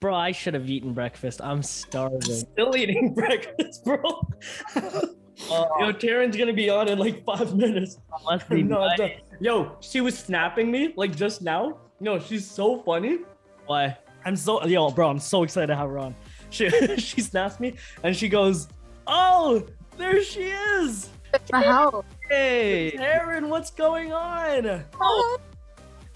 Bro, I should have eaten breakfast. I'm starving. Still eating breakfast, bro. Yo, Taryn's gonna be on in like five minutes. Must be No, nice. the- Yo, she was snapping me like just now. No, she's so funny. Why? I'm so yo, bro. I'm so excited to have her on. She she snaps me and she goes, "Oh, there she is! My house. Hey. Taryn, what's going on? Oh,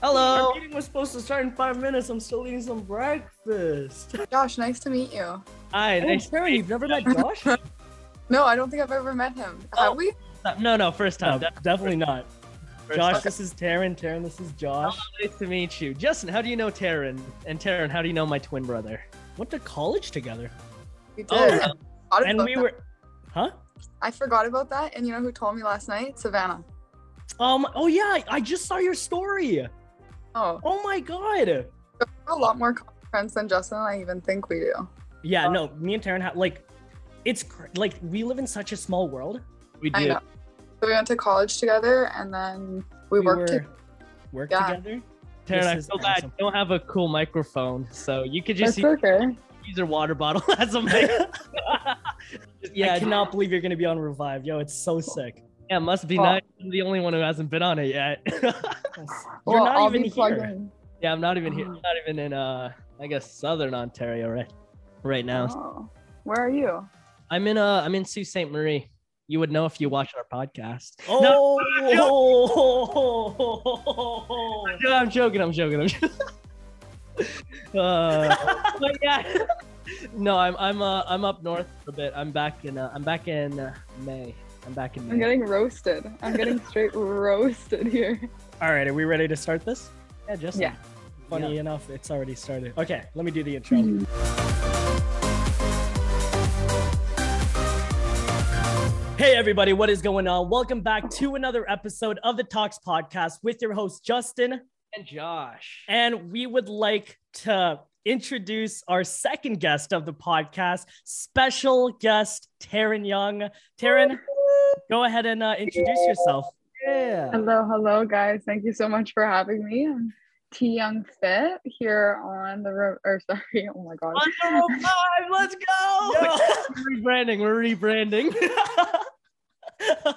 Hello. Our meeting was supposed to start in five minutes. I'm still eating some breakfast. Josh, nice to meet you. Hi. Oh, Nice. Taryn, you've never met Josh? No, I don't think I've ever met him. Oh. Have we? No, no, first no, time. de- definitely not. First Josh, time. this is Taryn. Taryn, this is Josh. Nice to meet you, Justin. How do you know Taryn? And Taryn, how do you know my twin brother? Went to college together, We did. Oh, I and we that. were, huh? I forgot about that. And you know who told me last night? Savannah. Um. Oh yeah, I- I just saw your story. Oh, Oh my god. a lot more common friends than Justin and I even think we do. Yeah. Uh, No, me and Taryn have like, it's cr- like we live in such a small world. We I do. know. So we went to college together and then we, worked were together. work Yeah. together. Taryn, I This is feel bad. awesome. You don't have a cool microphone, so you could just That's okay. use your water bottle as a mic. yeah, I cannot believe you're gonna be on Revive. Yo, it's so sick. yeah, must be Oh. nice. I'm the only one who hasn't been on it yet. You're Well, not I'll even here. in. yeah, I'm not even here. I'm not even in uh, I guess Southern Ontario right, right now. Oh. Where are you? I'm in uh, I'm in Sault Ste. Marie. You would know if you watch our podcast. Oh. No, I'm joking. I'm joking. I'm joking. uh, but yeah. No, I'm I'm uh I'm up north a bit. I'm back in uh, I'm back in uh, May. I'm back in May. I'm getting roasted. I'm getting straight roasted here. All right, are we ready to start this? yeah, just Yeah. Funny enough, it's already started. Okay, let me do the intro. Hey everybody, what is going on? Welcome back to another episode of the Talks Podcast with your host Justin, and Josh. and we would like to introduce our second guest of the podcast, special guest Taryn Young. Taryn, go ahead and uh, introduce yourself. Yeah. Hello, hello, guys. Thank you so much for having me. I'm T Young Fit here on the road. Or sorry, oh my gosh. Under five, let's go. we're rebranding. We're rebranding.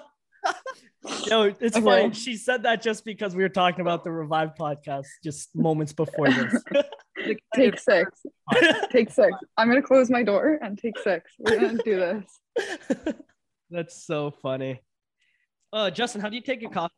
no, it's Okay. funny. She said that just because we were talking about the Revive podcast just moments before this. Take six. Take six. I'm gonna close my door and take six. We're gonna do this. That's so funny. Uh, Justin, how do you take your coffee?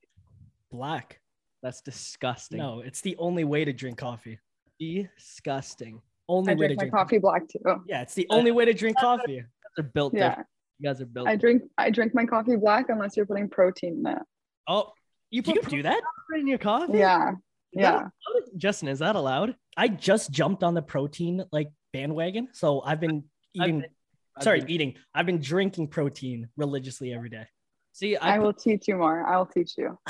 Black. That's disgusting. No, it's the only way to drink coffee. disgusting. Only I way to drink my drink coffee black too. Yeah, it's the only way to drink coffee. You guys are built Yeah. different. You guys are built. I drink I drink my coffee black unless you're putting protein in it. oh, you Do put you do that? in your coffee? Yeah. Is Yeah. allowed? Justin, is that allowed? I just jumped on the protein like bandwagon, so I've been I've eating. been- I've sorry, been- eating. I've been drinking protein religiously every day. See, I, I put will teach you more. I will teach you.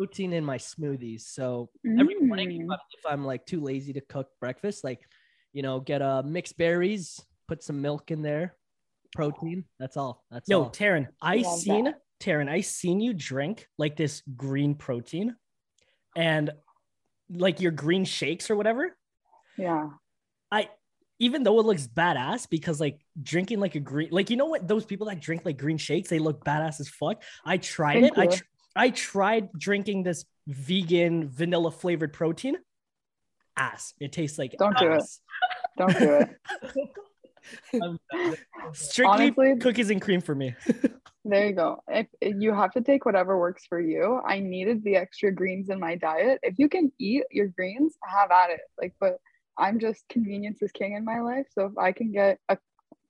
protein in my smoothies. So every morning, Mm. if, I, if I'm like too lazy to cook breakfast, like you know, get uh mixed berries, put some milk in there, protein. That's all. That's Yo, all. Taryn, I Love seen that. Taryn, I seen you drink like this green protein, and like your green shakes or whatever. Yeah. I even though it looks badass because like drinking like a green like you know what those people that drink like green shakes they look badass as fuck. I tried Thank it. I tr- I tried drinking this vegan vanilla flavored protein. Ass. It tastes like Don't do it. Don't do it. Strictly Honestly- cookies and cream for me. There you go. If, if you have to take whatever works for you, I needed the extra greens in my diet. If you can eat your greens, have at it. Like, but I'm just convenience is king in my life. So if I can get a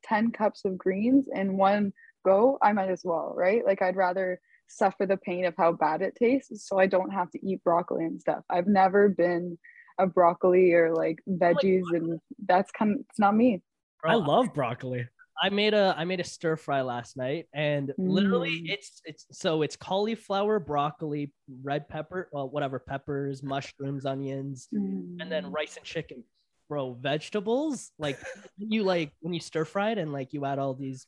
10 cups of greens in one go, I might as well, right? Like I'd rather suffer the pain of how bad it tastes so I don't have to eat broccoli and stuff. I've never been a broccoli or like veggies and that's kind of it's not me. I love broccoli. I made a I made a stir fry last night, and literally Mm. it's it's so it's cauliflower, broccoli, red pepper, well whatever peppers, mushrooms, onions, and then Mm. rice and chicken. Bro, vegetables like you like when you stir fry it and like you add all these,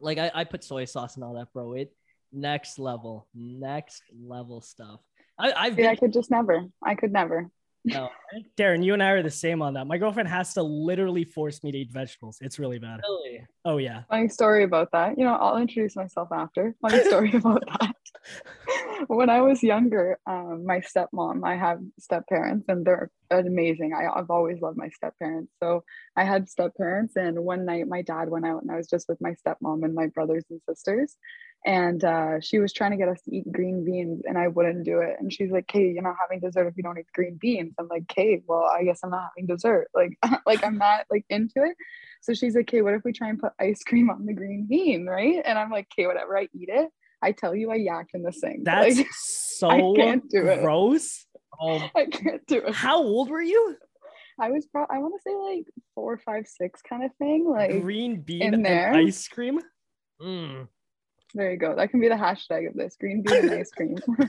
like I, I put soy sauce and all that, bro. It next level, next level stuff. I I've been I could just never. I could never. No, Taryn, you and I are the same on that. My girlfriend has to literally force me to eat vegetables. It's really bad. really. Oh yeah. Funny story about that. You know, I'll introduce myself after. Funny story about that. When I was younger, um, my stepmom, I have step parents and they're amazing. I, I've always loved my step parents. So I had step parents, and one night my dad went out and I was just with my stepmom and my brothers and sisters. And uh, she was trying to get us to eat green beans, and I wouldn't do it. And she's like, "Kay, you're not having dessert if you don't eat green beans." I'm like, "Kay, well, I guess I'm not having dessert. Like, like I'm not like into it." So she's like, "Okay, what if we try and put ice cream on the green bean, right?" And I'm like, "Okay, whatever. I eat it." I tell you, I yacked in the sink. That's Like, so can't do it. gross. Oh, I can't do it. How old were you? I was pro- I want to say like four, five, six kind of thing. Like Green bean in and there? ice cream. mm. there you go. That can be the hashtag of this green bean and ice cream. I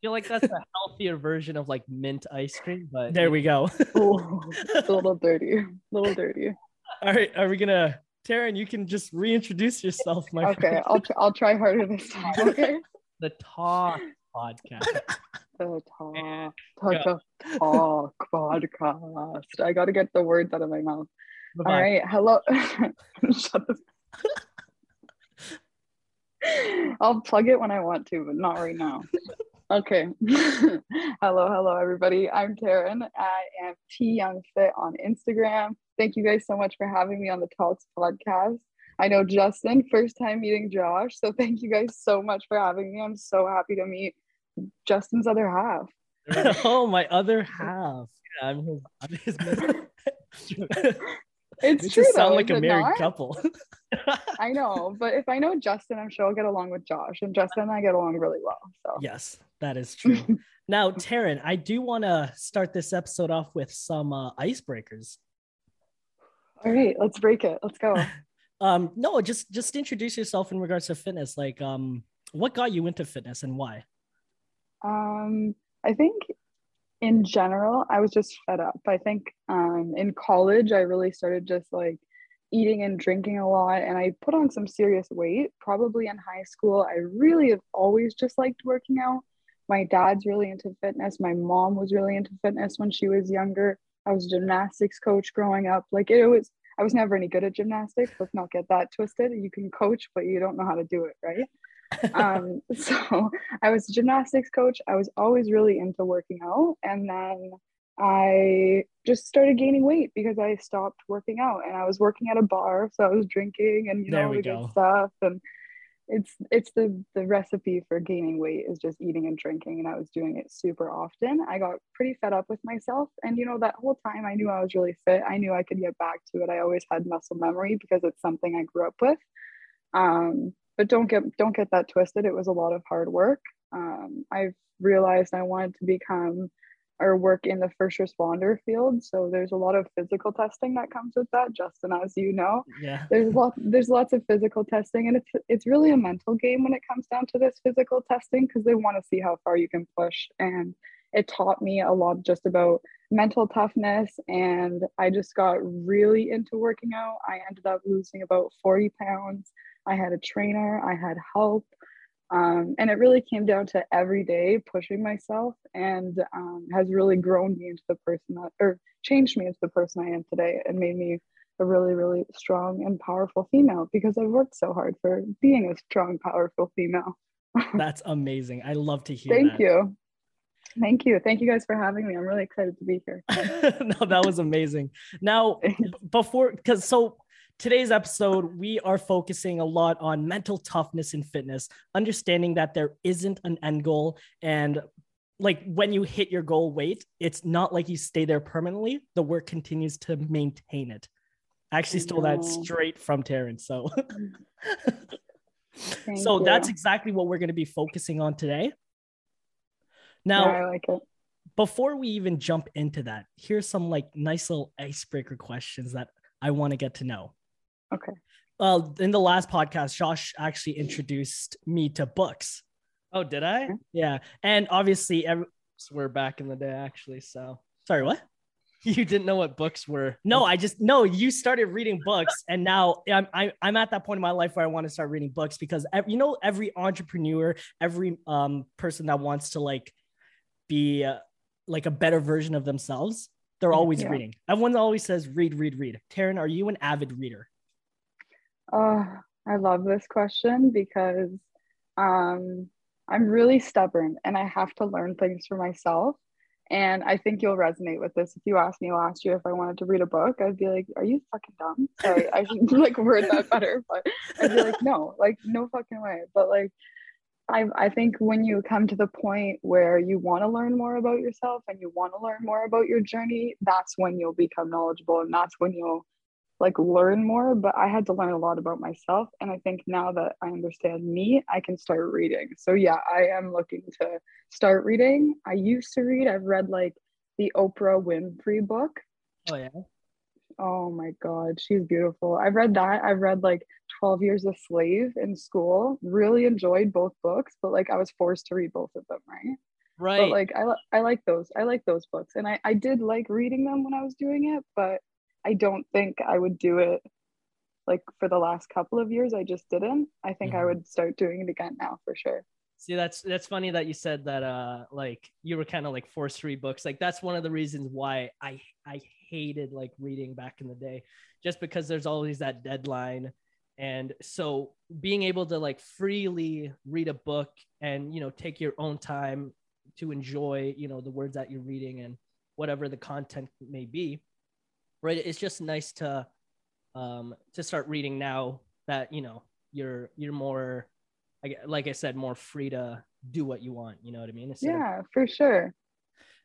feel like that's a healthier version of like mint ice cream, but There we go. oh, it's a little dirty. A little dirty. All right, are we gonna Taryn, you can just reintroduce yourself, my Okay, friend. I'll tr- I'll try harder this time. Okay. the talk podcast. The talk, talk, talk, talk podcast. I got to get the words out of my mouth. All Bye-bye. right. Hello. Shut the. I'll plug it when I want to, but not right now. Okay. hello, hello, everybody. I'm Taryn. I am T Young Fit on Instagram. Thank you guys so much for having me on the Talks podcast. I know Justin, first time meeting Josh. So thank you guys so much for having me. I'm so happy to meet Justin's other half. There we go. Oh, my other half. I'm his, I'm his It's Makes true. us sound though, like a married not? couple. I know, but if I know Justin, I'm sure I'll get along with Josh, and Justin and I get along really well. So yes, that is true. now, Taryn, I do want to start this episode off with some uh, icebreakers. All right, let's break it. Let's go. Um, no, just just introduce yourself in regards to fitness. Like, um, what got you into fitness and why? Um, I think in general, I was just fed up. I think um, in college, I really started just like eating and drinking a lot, and I put on some serious weight. Probably in high school, I really have always just liked working out. My dad's really into fitness. My mom was really into fitness when she was younger. I was a gymnastics coach growing up. Like it was, I was never any good at gymnastics. Let's not get that twisted. You can coach, but you don't know how to do it, right? um so i was a gymnastics coach i was always really into working out and then i just started gaining weight because i stopped working out and i was working at a bar so i was drinking and you There know the go. good stuff and it's it's the the recipe for gaining weight is just eating and drinking and i was doing it super often. I got pretty fed up with myself and you know that whole time i knew i was really fit i knew i could get back to it. I always had muscle memory because it's something i grew up with. Um but don't get don't get that twisted. It was a lot of hard work. Um, i've realized i wanted to become or work in the first responder field. So there's a lot of physical testing that comes with that justin as you know. Yeah. there's lot there's lots of physical testing and it's it's really a mental game when it comes down to this physical testing because they want to see how far you can push. And it taught me a lot just about mental toughness and i just got really into working out. I ended up losing about 40 pounds. I had a trainer i had help um, and it really came down to every day pushing myself and um, has really grown me into the person that or changed me into the person i am today and made me a really really strong and powerful female because i've worked so hard for being a strong powerful female That's amazing. I love to hear thank that. you thank you thank you guys for having me i'm really excited to be here no, that was amazing. Now, before, because so today's episode, we are focusing a lot on mental toughness in fitness, understanding that there isn't an end goal. And like when you hit your goal weight, it's not like you stay there permanently. The work continues to maintain it. I actually stole that straight from Taryn. So, so that's exactly what we're going to be focusing on today. yeah, Now, i like before we even jump into that, here's some like nice little icebreaker questions that I want to get to know. Okay Well, in the last podcast, Josh actually introduced me to books. Oh, did I? Yeah, and obviously, every, We're back in the day, actually. So sorry, what? you didn't know what books were. No, I just no. You started reading books, and now I'm I'm, I'm at that point in my life where I want to start reading books because ev- you know every entrepreneur, every um person that wants to like be uh, like a better version of themselves, they're always Yeah. reading. Everyone always says read, read, read. Taryn, are you an avid reader? Uh, I love this question because um, I'm really stubborn and I have to learn things for myself. And I think you'll resonate with this. If you asked me last year if I wanted to read a book, I'd be like, "Are you fucking dumb?" Sorry, I should like word that better, but I'd be like, "No, like no fucking way." But like, I I think when you come to the point where you want to learn more about yourself and you want to learn more about your journey, that's when you'll become knowledgeable and that's when you'll like learn more but i had to learn a lot about myself and i think now that i understand me i can start reading. So yeah i am looking to start reading. I used to read i've read like the oprah winfrey book. Oh yeah. oh my god she's beautiful. I've read that. I've read like 12 years a slave in school. Really enjoyed both books but like i was forced to read both of them right? Right. but like I, I like those i like those books and I, I did like reading them when i was doing it but i don't think i would do it like for the last couple of years i just didn't i think i Mhm. would start doing it again now for sure See, that's that's funny that you said that uh like you were kind of like forced to read books. Like that's one of the reasons why I I hated like reading back in the day, just because there's always that deadline. And so being able to like freely read a book and you know take your own time to enjoy, you know, the words that you're reading and whatever the content may be, right? It's just nice to um to start reading now that you know you're you're more like I said, more free to do what you want. You know what I mean? Instead of- yeah for sure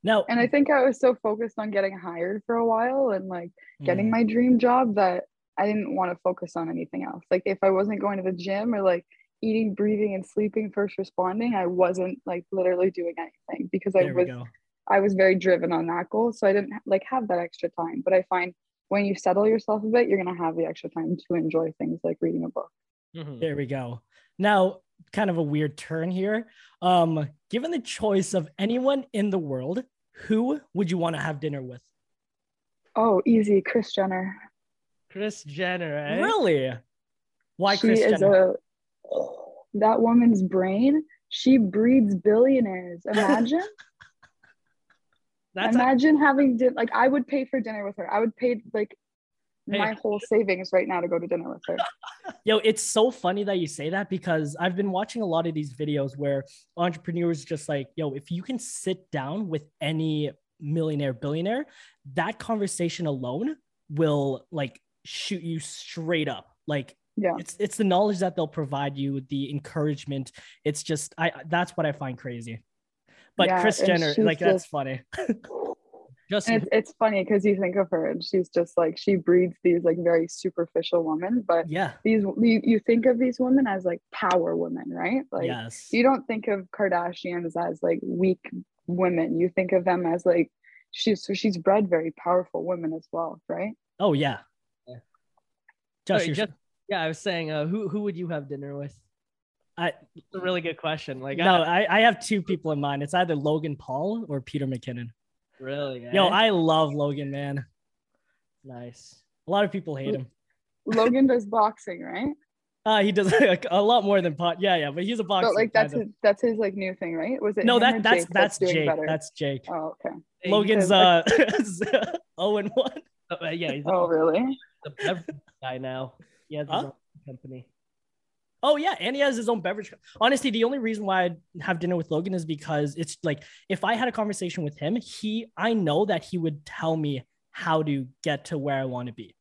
Now, and i think i was so focused on getting hired for a while and like getting Mm. my dream job that i didn't want to focus on anything else like if i wasn't going to the gym or like eating breathing and sleeping first responding i wasn't like literally doing anything because i there we was go. I was very driven on that goal. So I didn't like have that extra time. But I find when you settle yourself a bit, you're gonna have the extra time to enjoy things like reading a book. Mhm. There we go. Now, kind of a weird turn here. Um, given the choice of anyone in the world, who would you want to have dinner with? Oh, easy, Kris Jenner. Kris Jenner, eh? Really? Why she Kris is Jenner? a that woman's brain. She breeds billionaires. Imagine, That's a, imagine having din- like I would pay for dinner with her. I would pay like Hey. my whole savings right now to go to dinner with her. Yo, it's so funny that you say that because I've been watching a lot of these videos where entrepreneurs just like, yo, if you can sit down with any millionaire, billionaire, that conversation alone will like shoot you straight up. Like Yeah. it's it's the knowledge that they'll provide you, the encouragement. It's just I that's what I find crazy. But Yeah, Kris Jenner, she's like that's funny. just it's, it's funny because you think of her and she's just like she breeds these like very superficial women, but Yeah. these you, you think of these women as like power women, right? Like yes. you don't think of Kardashians as like weak women. You think of them as like she's so she's bred very powerful women as well, right? oh yeah. Yeah. Just, Sorry, just- yeah. I was saying, uh, who who would you have dinner with? I It's a really good question. Like, no, I, I, I have two people in mind. It's either Logan Paul or Peter McKinnon. really, Yo, eh? I love Logan, man. nice. A lot of people hate him. Logan does boxing, right? Uh, he does like, a lot more than pot. Yeah, yeah, but he's a boxer. But like that's his that's his like new thing, right? Was it no, that that's Jake that's Jake. better? That's Jake. Oh, okay. Hey, Logan's uh oh and one. uh, yeah, he's Oh, really? the guy now. He has his Huh? company. Oh yeah, and he has his own beverage. Honestly, the only reason why I'd have dinner with Logan is because it's like if I had a conversation with him, he I know that he would tell me how to get to where I want to be.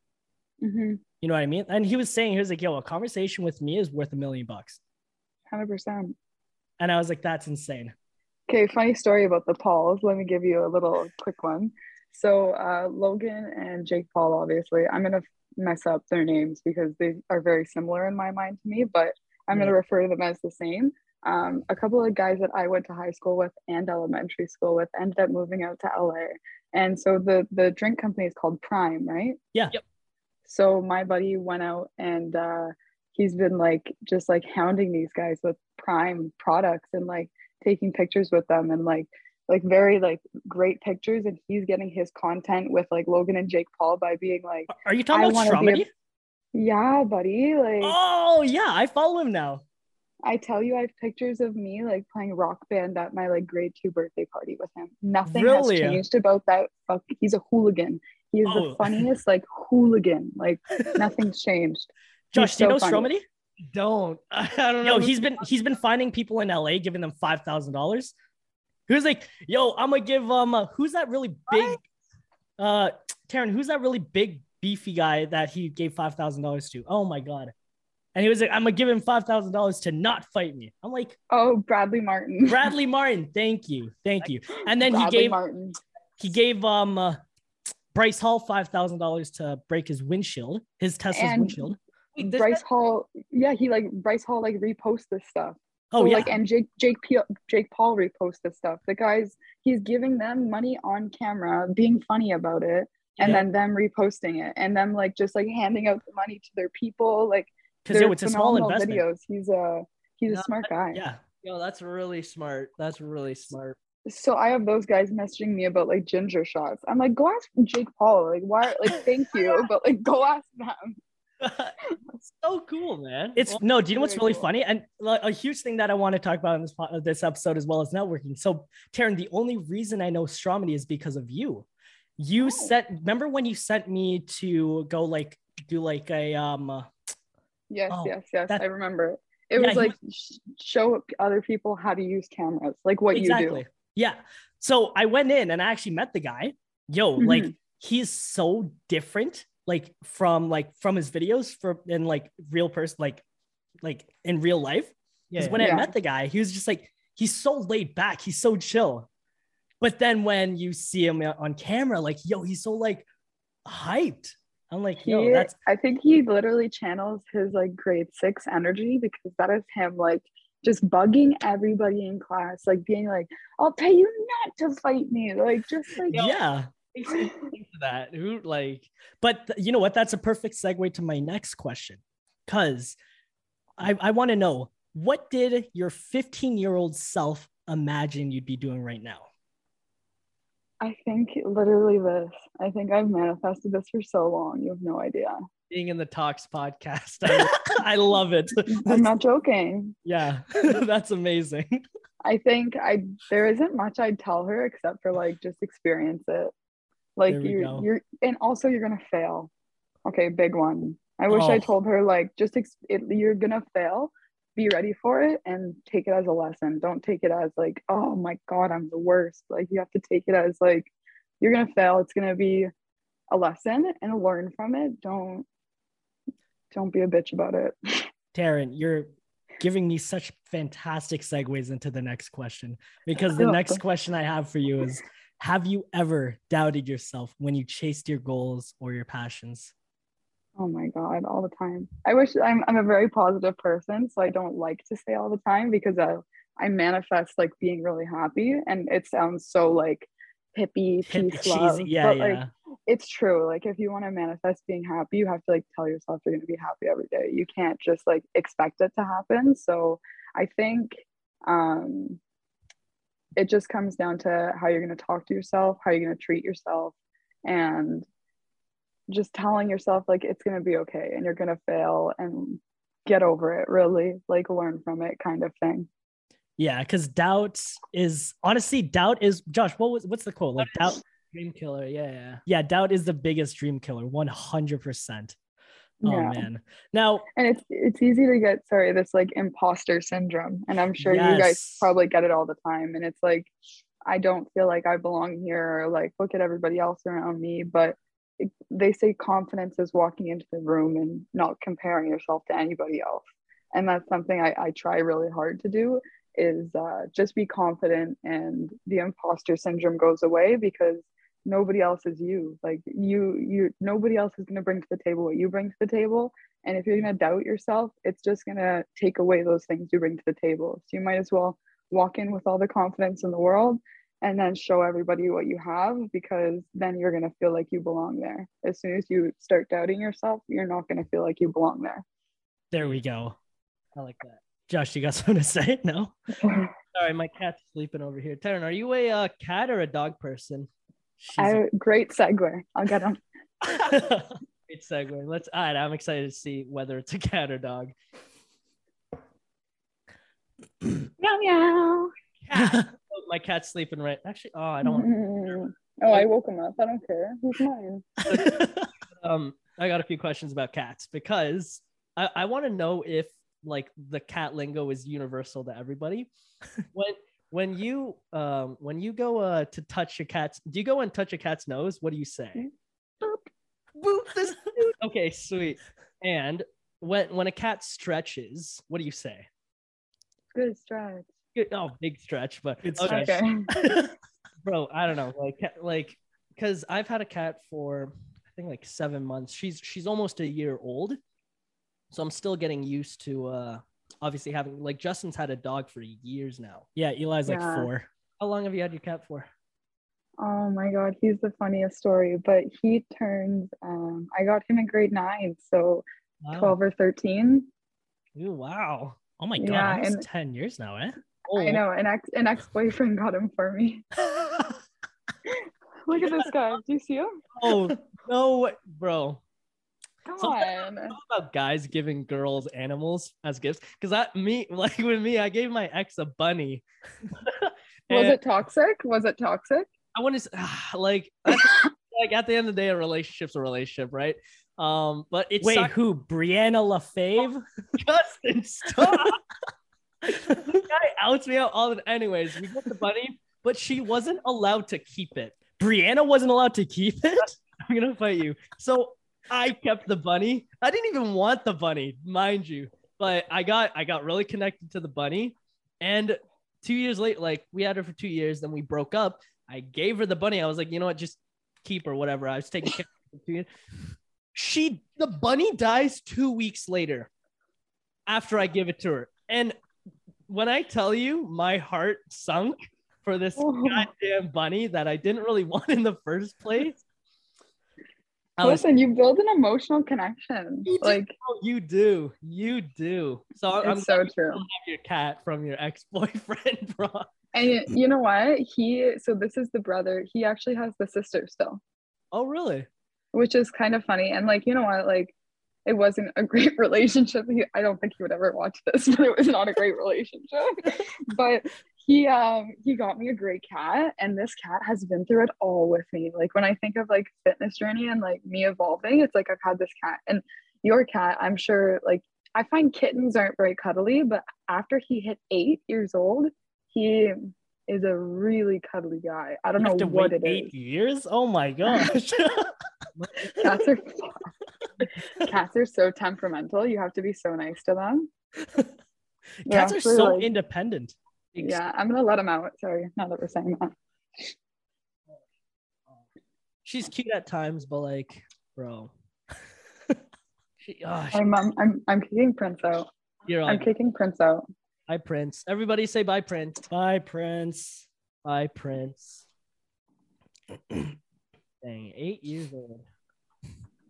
Mm-hmm. You know what I mean? And he was saying he was like, "Yo, a conversation with me is worth a million bucks," Hundred percent. and I was like, "That's insane." Okay, funny story about the Pauls. Let me give you a little quick one. So uh, Logan and Jake Paul, obviously, I'm gonna mess up their names because they are very similar in my mind to me, but I'm gonna refer to them as the same. Um, a couple of guys that I went to high school with and elementary school with ended up moving out to LA, and so the the drink company is called Prime, right? Yeah. Yep. So my buddy went out and uh, he's been like just like hounding these guys with Prime products and like taking pictures with them and like like very like great pictures and he's getting his content with like Logan and Jake Paul by being like Are you talking I about wanna be a- Stromedy? yeah buddy like Oh yeah, I follow him now. I tell you, I have pictures of me like playing rock band at my like grade two birthday party with him. Nothing Really? has changed about that. Fuck, he's a hooligan. He is Oh. the funniest like hooligan. Like nothing's changed. Josh, He's do you so know funny. Stromedy? Don't. I don't Yo, know. he's been he's been finding people in LA, giving them five thousand dollars. He was like, "Yo, I'm gonna give um, uh, who's that really big, uh, Taryn? Who's that really big beefy guy that he gave five thousand dollars to? Oh my god!" And he was like, "I'm gonna give him five thousand dollars to not fight me." I'm like, Oh, Bradley Martin. Bradley Martin, thank you, thank you. And then he gave Martin. he gave um uh, Bryce Hall five thousand dollars to break his windshield, his Tesla's And- windshield. Wait, this Bryce Hall. Yeah, he like Bryce Hall like reposts this stuff. Oh So, yeah, like and Jake Jake P- Jake Paul reposts this stuff. The guys he's giving them money on camera, being funny about it, and Yeah. then them reposting it, and them like just like handing out the money to their people. Like because they're it's a small investment. Videos. He's a he's a No, smart guy. Yeah. Yo, that's really smart. That's really smart. So I have those guys messaging me about like ginger shots. I'm like, go ask Jake Paul. Like why? Like thank you, but like go ask them. So cool, man. It's Well, no. Do you know what's really cool. funny? And like, a huge thing that I want to talk about in this po- this episode as well as networking. So, Taryn, the only reason I know Stromedy is because of you. You Oh. sent. Remember when you sent me to go like do like a um. uh, Yes, Oh, yes, yes. that- I remember. It Yeah, was like sh- show other people how to use cameras, like what you do. Yeah. So I went in and I actually met the guy. Yo, like Mhm. he's so different, like from like from his videos for in like real person, like like in real life. yeah, Because when Yeah. I met the guy, he was just like, he's so laid back, he's so chill. But then when you see him uh, on camera, like, yo, he's so like hyped. I'm like, yo, He, that's I think he literally channels his like grade six energy because that is him like just bugging everybody in class, like being like, "I'll pay you not to fight me," like just like yeah. That. Who like But th- you know what? That's a perfect segue to my next question. Because I, I want to know what did your 15 year old self imagine you'd be doing right now? I think literally this. I think I've manifested this for so long. You have no idea. being in the Talks podcast. I, I love it. I'm not joking. yeah, that's amazing. I think I there isn't much I'd tell her except for like just experience it. Like There we you go. you're and also you're gonna fail. Okay, big one. I wish I Oh. told her like just ex- it, you're gonna fail. Be ready for it and take it as a lesson. Don't take it as like, oh my god, I'm the worst. Like you have to take it as like you're gonna fail. It's gonna be a lesson and learn from it. Don't don't be a bitch about it. Taryn, you're giving me such fantastic segues into the next question because the next question I have for you is Have you ever doubted yourself when you chased your goals or your passions? Oh my God, all the time. I wish I'm, I'm a very positive person, so I don't like to say all the time because I, I manifest like being really happy and it sounds so like hippie, peace, love. cheesy. Yeah, but yeah. like it's true. Like if you want to manifest being happy, you have to like tell yourself you're gonna be happy every day. You can't just like expect it to happen. So I think um it just comes down to how you're gonna talk to yourself, how you're gonna treat yourself, and just telling yourself like it's gonna be okay and you're gonna fail and get over it really like learn from it kind of thing Yeah, because doubt is honestly doubt is Josh. What was what's the quote? Like doubt. dream killer. Yeah, yeah. Yeah, doubt is the biggest dream killer. One hundred percent. Oh yeah. man. Now, and it's it's easy to get sorry this like imposter syndrome and i'm sure you guys probably get it all the time and it's like i don't feel like i belong here or like look at everybody else around me but it, they say confidence is walking into the room and not comparing yourself to anybody else. And that's something i, I try really hard to do is uh, just be confident and the imposter syndrome goes away because nobody else is you like you you nobody else is going to bring to the table what you bring to the table and if you're going to doubt yourself it's just going to take away those things you bring to the table so you might as well walk in with all the confidence in the world and then show everybody what you have because then you're going to feel like you belong there as soon as you start doubting yourself you're not going to feel like you belong there there we go. I like that. Josh, you got something to say? No. Sorry, my cat's sleeping over here. Taryn, are you a uh, cat or a dog person? She's I, great segue i'll get him. Great segue. Let's. All right, I'm excited to see whether it's a cat or dog. Meow meow. Cat. Oh, my cat's sleeping right. Actually, oh, I don't. Mm. Oh, I woke him up. I don't care. He's mine. um i got a few questions about cats because i, I want to know if like the cat lingo is universal to everybody when when you um when you go uh to touch a cat's do you go and touch a cat's nose what do you say Boop. Boop, this- okay sweet and when when a cat stretches what do you say Good stretch. oh big stretch but Good okay. stretch. Okay. bro i don't know like like because i've had a cat for i think like seven months she's she's almost a year old so i'm still getting used to uh obviously having like justin's had a dog for years now yeah, Eli's like four. how long have you had your cat for Oh my god, he's the funniest story. But he turned um I got him in grade nine, so wow. 12 or 13. Ooh, wow Oh my god, Yeah, and- 10 years now, eh? oh, I know, an ex an ex-boyfriend got him for me. Look at this guy. Do you see him? oh no bro Come Sometimes- on. How about guys giving girls animals as gifts because that me like with me i gave my ex a bunny Was it toxic? Was it toxic? I want to like like at the end of the day, a relationship's a relationship, right? Um, but it's Wait, who? Brianna LaFave? Justin, stop. the guy outs me out all the anyways. We got the bunny, but she wasn't allowed to keep it. Brianna wasn't allowed to keep it? I'm gonna fight you. So I kept the bunny. I didn't even want the bunny, mind you, but I got I got really connected to the bunny, and two years later, like we had her for two years, then we broke up. I gave her the bunny. I was like, you know what, just keep her, whatever. I was taking care of her two years. She the bunny dies two weeks later after I give it to her. And when I tell you my heart sunk for this Oh. goddamn bunny that I didn't really want in the first place. I was Listen, you build an emotional connection. You do. Like Oh, you do. You do. So I'm it's so you true. have your cat from your ex-boyfriend, bro. And you know what? He so this is the brother. He actually has the sister still, Oh, really? which is kind of funny. And like, you know what? Like it wasn't a great relationship. He, I don't think he would ever watch this, but it was not a great relationship. but he um he got me a great cat and this cat has been through it all with me. Like when I think of like fitness journey and like me evolving, it's like I've had this cat and your cat, I'm sure like I find kittens aren't very cuddly, but after he hit eight years old, he is a really cuddly guy. I don't You know what it eight is. years? Oh my gosh. Cats are cats are so temperamental. You have to be so nice to them. They're Cats are so like- independent. Yeah, I'm gonna let him out. Sorry, now that we're saying that. She's cute at times, but like, bro. she, oh, she, I'm I'm I'm, I'm kicking Prince out. you're I'm like, kicking Prince out. bye, Prince. Everybody say bye, Prince. Bye, Prince. Bye, Prince. Dang, eight years old.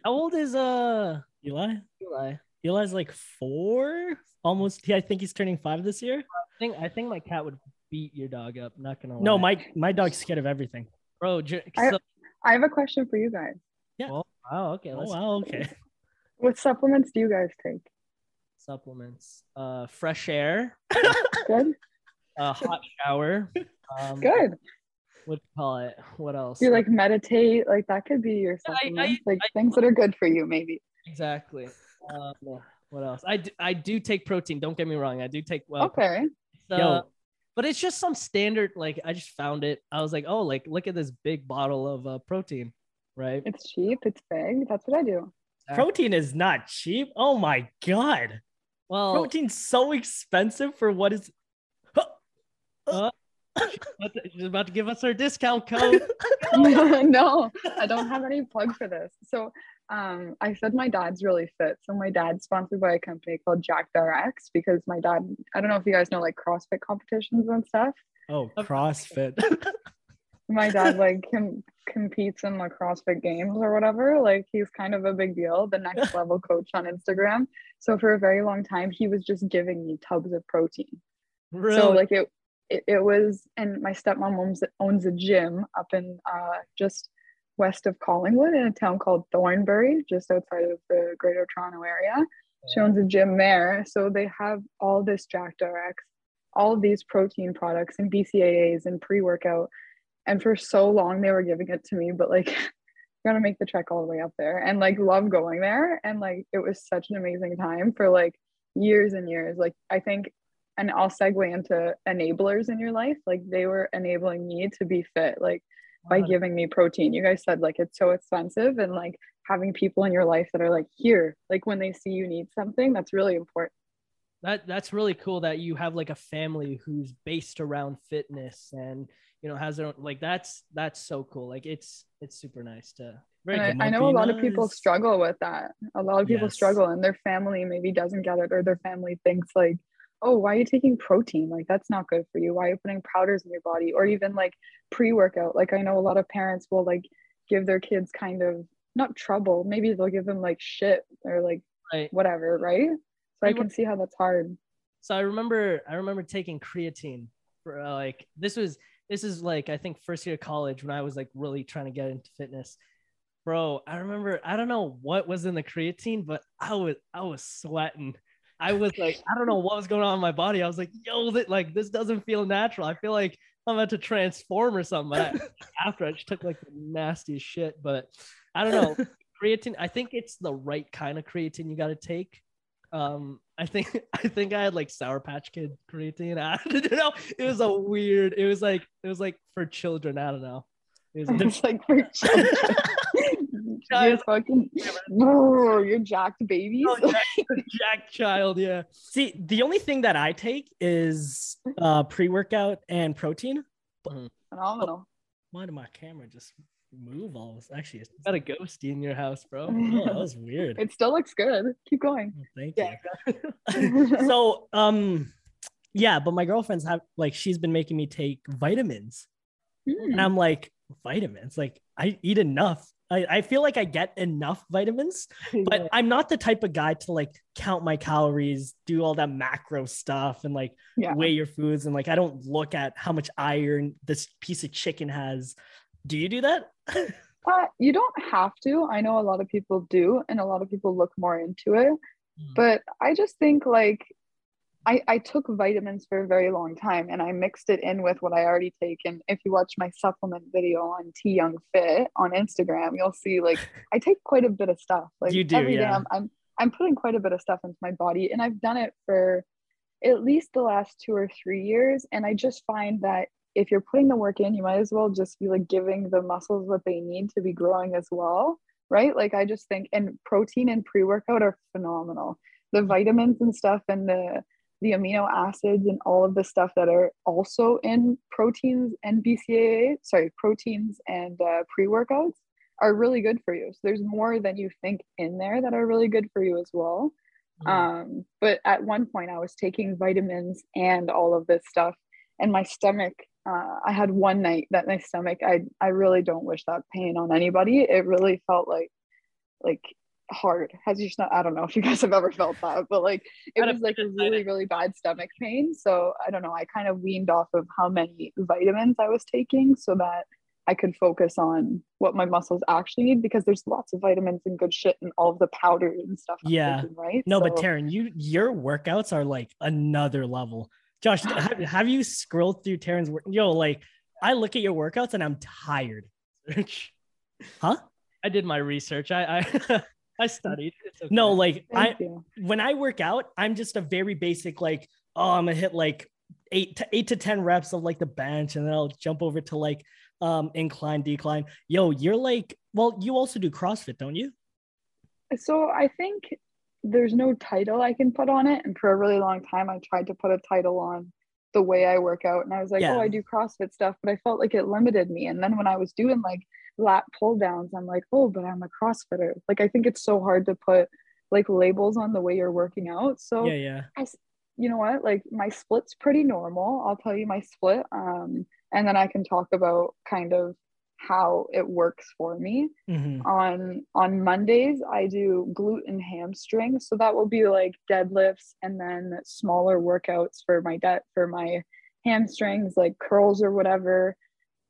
How old is uh Eli? Eli? Eli's like four, almost. Yeah, I think he's turning five this year. I think I think my cat would beat your dog up. Not gonna lie. No, my my dog's scared of everything. bro. j- I- so- I have a question for you guys. Yeah. Oh, wow. Okay. Oh wow, okay. What supplements do you guys take? supplements. Uh, fresh air. Good. A hot shower. Um, Good. What do you call it? What else? You like meditate? Like that could be your Yeah, I- I- supplements. like I- things that are good for you, maybe. exactly. Um, what else? I do, I do take protein. Don't get me wrong. I do take well. Okay. Uh, Yo. but it's just some standard. Like I just found it. I was like, oh, like look at this big bottle of uh, protein, right? It's cheap, it's big. That's what I do. Protein is not cheap. Oh my god. Well, Protein's so expensive for what is what the- she's about to give us her discount code. no, I don't have any plug for this. So um I said my dad's really fit. So my dad's sponsored by a company called Jack RX because my dad, I don't know if you guys know like CrossFit competitions and stuff. oh CrossFit. My dad like com- competes in the CrossFit games or whatever. Like he's kind of a big deal, the next level coach on Instagram. So for a very long time, he was just giving me tubs of protein. Really? So like it, it, it was, and my stepmom owns, owns a gym up in uh, just west of Collingwood in a town called Thornbury, just outside of the Greater Toronto area. She owns a gym there, so they have all this Jack RX all these protein products and BCAAs and pre-workout. And for so long they were giving it to me, but like gonna make the trek all the way up there and like love going there. And like it was such an amazing time for like years and years. Like I think and I'll segue into enablers in your life. Like they were enabling me to be fit, like by giving me protein. You guys said like it's so expensive and like having people in your life that are like here, like when they see you need something, that's really important. That that's really cool that you have like a family who's based around fitness and you know has their own like that's that's so cool. Like it's it's super nice to very I, I, know a lot of people struggle with that. A lot of people yes. struggle and their family maybe doesn't get it or their family thinks like oh, why are you taking protein? Like, that's not good for you. Why are you putting powders in your body? Or even like pre workout. Like, I know a lot of parents will like give their kids kind of not trouble, maybe they'll give them like shit or like right. whatever, right? So I can see how that's hard. So I remember, I remember taking creatine for uh, like, this was, this is like, I think first year of college when I was like really trying to get into fitness bro i remember i don't know what was in the creatine but i was i was sweating I was like, I don't know what was going on in my body. I was like, yo, that like this doesn't feel natural. I feel like I'm about to transform or something. But after I just took like the nastiest shit. But I don't know. creatine, I think it's the right kind of creatine you gotta take. Um, I think I think I had like Sour Patch Kid creatine. I don't know. It was a weird, it was like it was like for children. I don't know. It was, it was like for children. You're fucking oh, you're jacked baby. Oh, jacked, child, yeah. See, the only thing that I take is uh pre-workout and protein. Mm-hmm. Phenomenal. Why did my camera just move all this? Actually, it's got a ghosty in your house, bro. Oh, that was weird. It still looks good. Keep going. Oh, thank yeah. you. so, um, yeah, but my girlfriend's have like she's been making me take vitamins, mm. and I'm like, vitamins? Like I eat enough I, I feel like I get enough vitamins, but yeah. I'm not the type of guy to like count my calories, do all that macro stuff, and like yeah. weigh your foods. And like, I don't look at how much iron this piece of chicken has. Do you do that? uh, you don't have to. I know a lot of people do, and a lot of people look more into it. Mm. But I just think like I, I took vitamins for a very long time and I mixed it in with what I already take. And if you watch my supplement video on T Young Fit on Instagram, you'll see like I take quite a bit of stuff. Like you do, every yeah. day I'm, I'm I'm putting quite a bit of stuff into my body and I've done it for at least the last two or three years. And I just find that if you're putting the work in, you might as well just be like giving the muscles what they need to be growing as well. Right. Like I just think and protein and pre-workout are phenomenal. The vitamins and stuff and the the amino acids and all of the stuff that are also in proteins and BCAA, sorry, proteins and uh, pre workouts are really good for you. So there's more than you think in there that are really good for you as well. Mm. Um, but at one point, I was taking vitamins and all of this stuff, and my stomach. Uh, I had one night that my stomach. I I really don't wish that pain on anybody. It really felt like like hard. Has your stomach? I don't know if you guys have ever felt that, but like it was like a really really bad stomach pain. So I don't know. I kind of weaned off of how many vitamins I was taking so that I could focus on what my muscles actually need because there's lots of vitamins and good shit and all of the powders and stuff. I'm yeah, taking, right. No, so, but Taryn, you your workouts are like another level. Josh, have, have you scrolled through Taryn's work? Yo, like I look at your workouts and I'm tired. huh? I did my research. I I I studied. Okay. No, like Thank I you. when I work out, I'm just a very basic like, oh, I'm gonna hit like eight to eight to ten reps of like the bench, and then I'll jump over to like um incline, decline. Yo, you're like, well, you also do CrossFit, don't you? So I think there's no title I can put on it, and for a really long time, I tried to put a title on the way I work out, and I was like, yeah. oh, I do CrossFit stuff, but I felt like it limited me. And then when I was doing like lat pull downs i'm like oh but i'm a crossfitter. Like i think it's so hard to put like labels on the way you're working out. So yeah yeah. I, you know what? Like my split's pretty normal. I'll tell you my split um and then i can talk about kind of how it works for me. Mm-hmm. on on mondays i do glute and hamstring. So that will be like deadlifts and then smaller workouts for my debt for my hamstrings like curls or whatever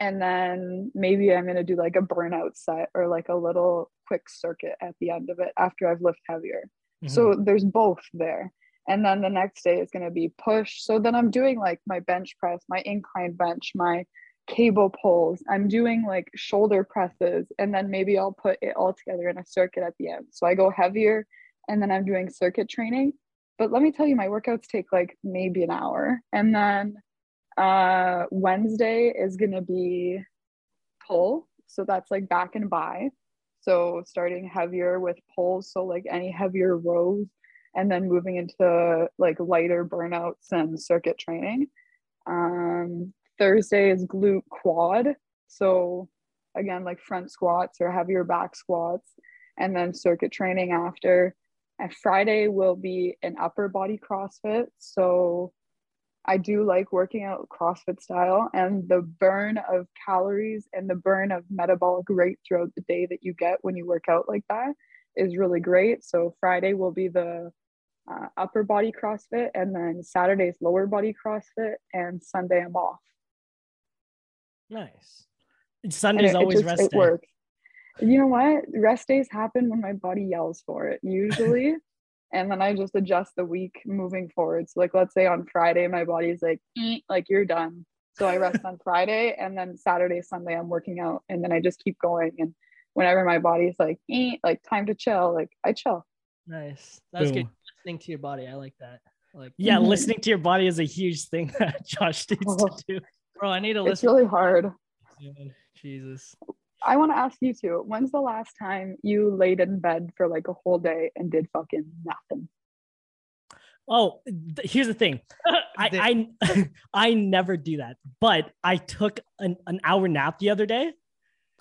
and then maybe I'm going to do like a burnout set or like a little quick circuit at the end of it after I've lifted heavier. Mm-hmm. So there's both there. And then the next day is going to be push. So then I'm doing like my bench press, my incline bench, my cable pulls. I'm doing like shoulder presses, and then maybe I'll put it all together in a circuit at the end. So I go heavier, and then I'm doing circuit training. But let me tell you, my workouts take like maybe an hour. And then uh, Wednesday is going to be pull. So that's like back and by. So starting heavier with pulls. So like any heavier rows and then moving into like lighter burnouts and circuit training. Um, Thursday is glute quad. So again, like front squats or heavier back squats, and then circuit training after. And Friday will be an upper body CrossFit. So I do like working out CrossFit style and the burn of calories and the burn of metabolic rate throughout the day that you get when you work out like that is really great. So Friday will be the uh, upper body CrossFit and then Saturday's lower body CrossFit and Sunday I'm off. Nice. Sunday's it, always it just, rest it day. Works. You know what? Rest days happen when my body yells for it usually. and then I just adjust the week moving forward. So like let's say on Friday my body's like like you're done. So I rest on Friday and then Saturday, Sunday I'm working out and then I just keep going and whenever my body's like like time to chill, like I chill. Nice. That's Boom. good. Listening to your body. I like that. Like yeah, mm-hmm. listening to your body is a huge thing that Josh needs oh. to do. Bro, I need to listen. It's really hard. Jesus. I want to ask you too. When's the last time you laid in bed for like a whole day and did fucking nothing? Oh, th- here's the thing. I, I I never do that, but I took an, an hour nap the other day,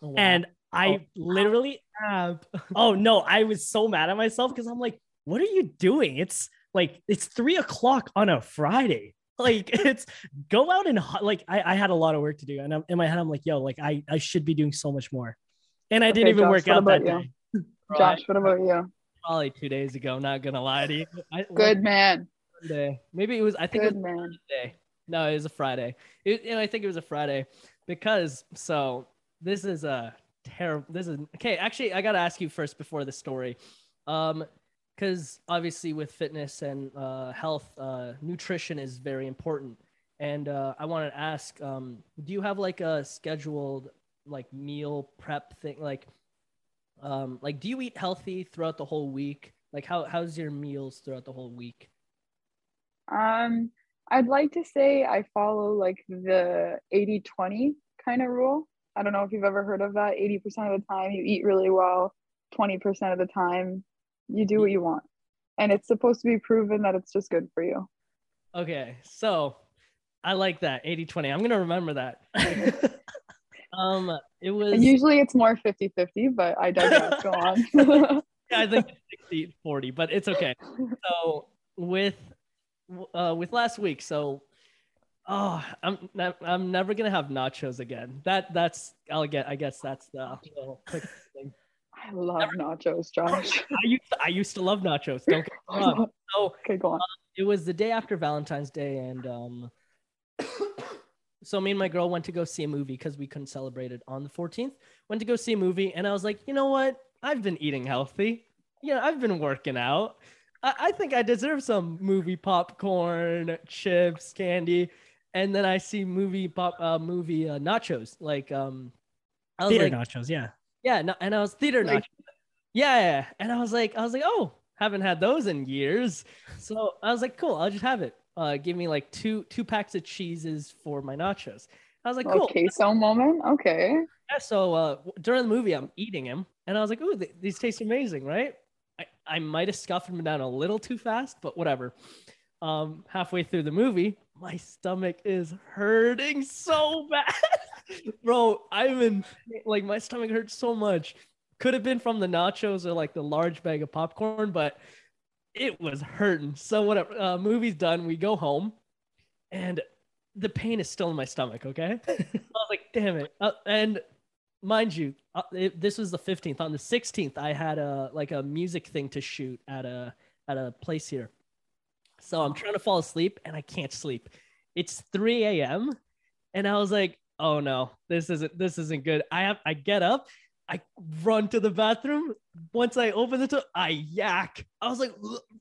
oh, wow. and I oh, literally. oh no, I was so mad at myself because I'm like, what are you doing? It's like it's three o'clock on a Friday like it's go out and like I, I had a lot of work to do and I'm, in my head i'm like yo like i i should be doing so much more. And i okay, didn't even Josh, work out that you? day. Josh what about you? Probably two days ago not gonna lie to you. I, good man. Monday. maybe it was i think good it was man. Monday. no it was a friday. It, and i think it was a friday because so this is a terrible this is okay actually i gotta ask you first before the story. Um because obviously with fitness and uh, health, uh, nutrition is very important. And uh, I wanted to ask, um, do you have like a scheduled like meal prep thing? Like, um, like do you eat healthy throughout the whole week? Like, how how's your meals throughout the whole week? Um, I'd like to say I follow like the 80-20 kind of rule. I don't know if you've ever heard of that. 80% of the time you eat really well, 20% of the time you do what you want. And it's supposed to be proven that it's just good for you. Okay so i like that 80 20 i'm gonna remember that. Um it was usually it's more 50 50 but i digress. Go on. Yeah i think 60 40 but it's okay. So with uh with last week so oh i'm i'm never gonna have nachos again. That that's i'll get i guess that's the thing I love Never, nachos, Josh. I used to, I used to love nachos. Don't get me wrong. So okay, go on. Um, it was the day after Valentine's Day, and um, so me and my girl went to go see a movie because we couldn't celebrate it on the 14th. Went to go see a movie, and I was like, you know what? I've been eating healthy. Yeah, I've been working out. I, I think I deserve some movie popcorn, chips, candy, and then I see movie pop uh, movie uh, nachos like um. I was Theater like, nachos, yeah yeah, no, and I was theater like, yeah, yeah, and I was like, I was like, oh, haven't had those in years. So I was like, cool, I'll just have it. Uh, give me like two two packs of cheeses for my nachos. I was like, cool. Okay, so moment. Okay. Yeah. So uh, during the movie, I'm eating them, and I was like, ooh, th- these taste amazing, right? I, I might have scuffed them down a little too fast, but whatever. Um, halfway through the movie, my stomach is hurting so bad. Bro, I'm in like my stomach hurts so much. Could have been from the nachos or like the large bag of popcorn, but it was hurting. So whatever. Uh, movie's done. We go home, and the pain is still in my stomach. Okay, I was like, damn it. Uh, and mind you, uh, it, this was the 15th. On the 16th, I had a like a music thing to shoot at a at a place here. So I'm trying to fall asleep and I can't sleep. It's 3 a.m. And I was like, oh no, this isn't this isn't good. I have I get up, I run to the bathroom. Once I open the door, I yak. I was like,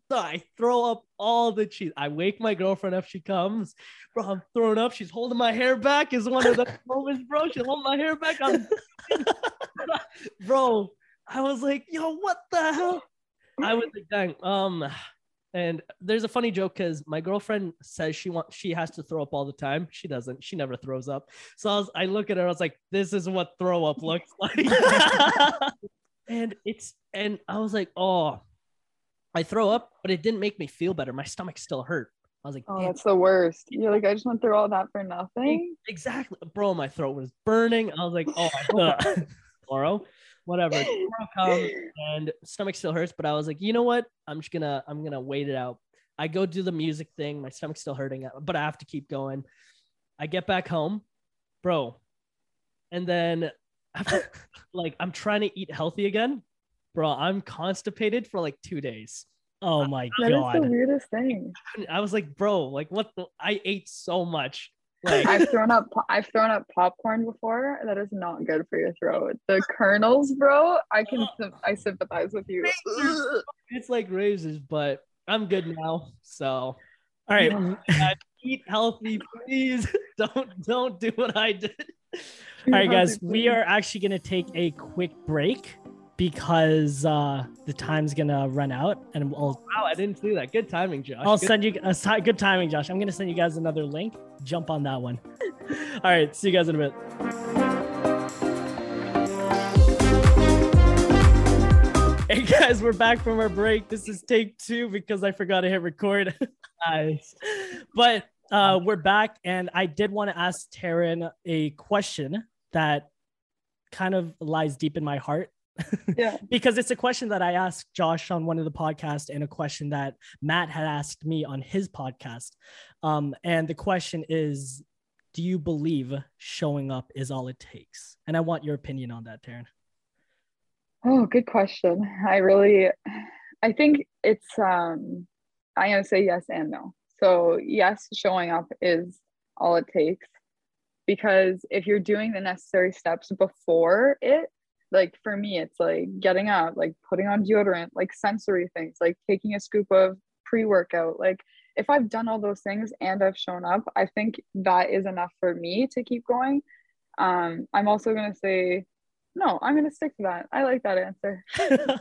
I throw up all the cheese. I wake my girlfriend up. she comes. Bro, I'm throwing up. She's holding my hair back. Is one of the moments, bro. She's holding my hair back. I'm bro. I was like, yo, what the hell? I was like, dang. Um, and there's a funny joke because my girlfriend says she wants she has to throw up all the time. She doesn't. She never throws up. So I, was, I look at her. I was like, this is what throw up looks like. and it's and I was like, oh, I throw up, but it didn't make me feel better. My stomach still hurt. I was like, Oh, that's the worst. You're like, I just went through all that for nothing. exactly, bro. My throat was burning. I was like, oh, I hope I- tomorrow, whatever. Comes and stomach still hurts, but I was like, you know what? I'm just gonna I'm gonna wait it out. I go do the music thing. My stomach's still hurting, uh, but I have to keep going. I get back home, bro, and then after, like I'm trying to eat healthy again, bro. I'm constipated for like two days. Oh my god. That is the weirdest thing. I was like, bro, like what? The? I ate so much. Like, I've thrown up I've thrown up popcorn before. That is not good for your throat. The kernels, bro. I can I sympathize with you. it's like raises, but I'm good now. So All right. eat healthy, please. Don't don't do what I did. All right, guys, we are actually going to take a quick break because uh, the time's to run out and we'll Wow, I didn't see that. Good timing, Josh. I'll Good- send you a si- good timing, Josh. I'm gonna send you guys another link. Jump on that one. All right, see you guys in a bit. Hey guys, we're back from our break. This is take two because I forgot to hit record. Nice. but uh, we're back, and I did want to ask Taryn a question that kind of lies deep in my heart. Yeah. because it's a question that I asked Josh on one of the podcasts and a question that Matt had asked me on his podcast. Um, and the question is Do you believe showing up is all it takes? And I want your opinion on that, Taryn. Oh, good question. I really I think it's um I'm gonna say yes and no. So yes, showing up is all it takes because if you're doing the necessary steps before it, like for me, it's like getting up, like putting on deodorant, like sensory things, like taking a scoop of pre-workout. Like if I've done all those things and I've shown up, I think that is enough for me to keep going. Um, I'm also gonna say no, I'm gonna stick to that. I like that answer.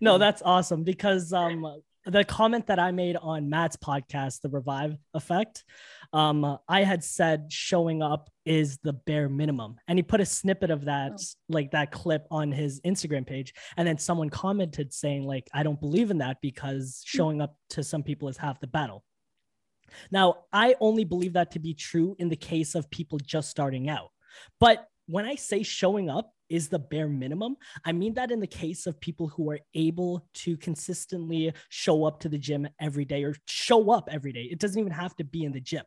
no, that's awesome because um the comment that I made on Matt's podcast, The Revive Effect, um, I had said showing up is the bare minimum. And he put a snippet of that, Oh. like that clip on his Instagram page. And then someone commented saying, like, I don't believe in that because showing up to some people is half the battle. Now, I only believe that to be true in the case of people just starting out. But when I say showing up is the bare minimum, I mean that in the case of people who are able to consistently show up to the gym every day or show up every day. It doesn't even have to be in the gym.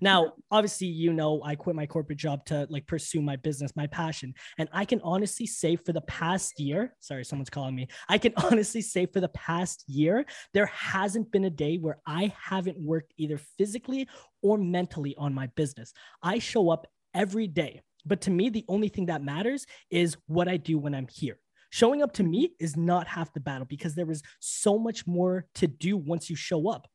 Now, obviously, you know, I quit my corporate job to like pursue my business, my passion. And I can honestly say for the past year, sorry, someone's calling me. I can honestly say for the past year, there hasn't been a day where I haven't worked either physically or mentally on my business. I show up every day. But to me, the only thing that matters is what I do when I'm here. Showing up to me is not half the battle because there is so much more to do once you show up.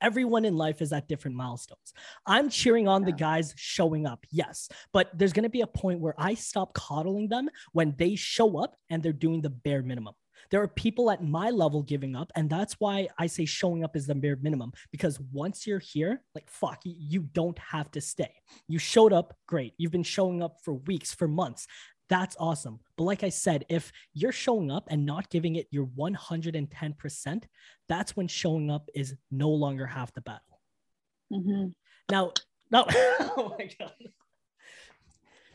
Everyone in life is at different milestones. I'm cheering on the guys showing up, yes, but there's going to be a point where I stop coddling them when they show up and they're doing the bare minimum. There are people at my level giving up, and that's why I say showing up is the bare minimum because once you're here, like fuck, you- don't have to stay. You showed up, great. You've been showing up for weeks, for months. That's awesome. But like I said, if you're showing up and not giving it your 110%, that's when showing up is no longer half the battle. Mm-hmm. Now, no, oh my god.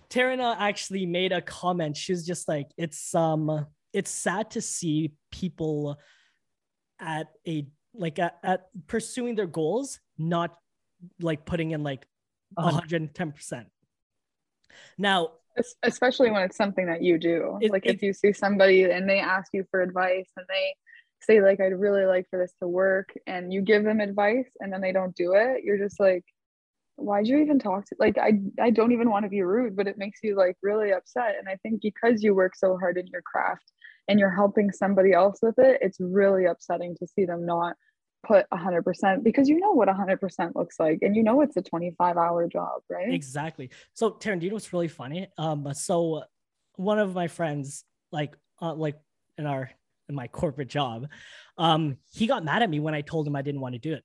Taryn actually made a comment. She was just like, it's um, it's sad to see people at a like at, at pursuing their goals, not like putting in like Uh-huh. 110%. Now, especially when it's something that you do It- like it- if you see somebody and they ask you for advice and they say like i'd really like for this to work and you give them advice and then they don't do it you're just like why'd you even talk to like I I don't even want to be rude, but it makes you like really upset. And I think because you work so hard in your craft and you're helping somebody else with it, it's really upsetting to see them not put 100% because you know what 100% looks like and you know it's a 25 hour job right? Exactly. So Taryn, do you know what's really funny? Um so one of my friends like uh, like in our in my corporate job um he got mad at me when i told him i didn't want to do it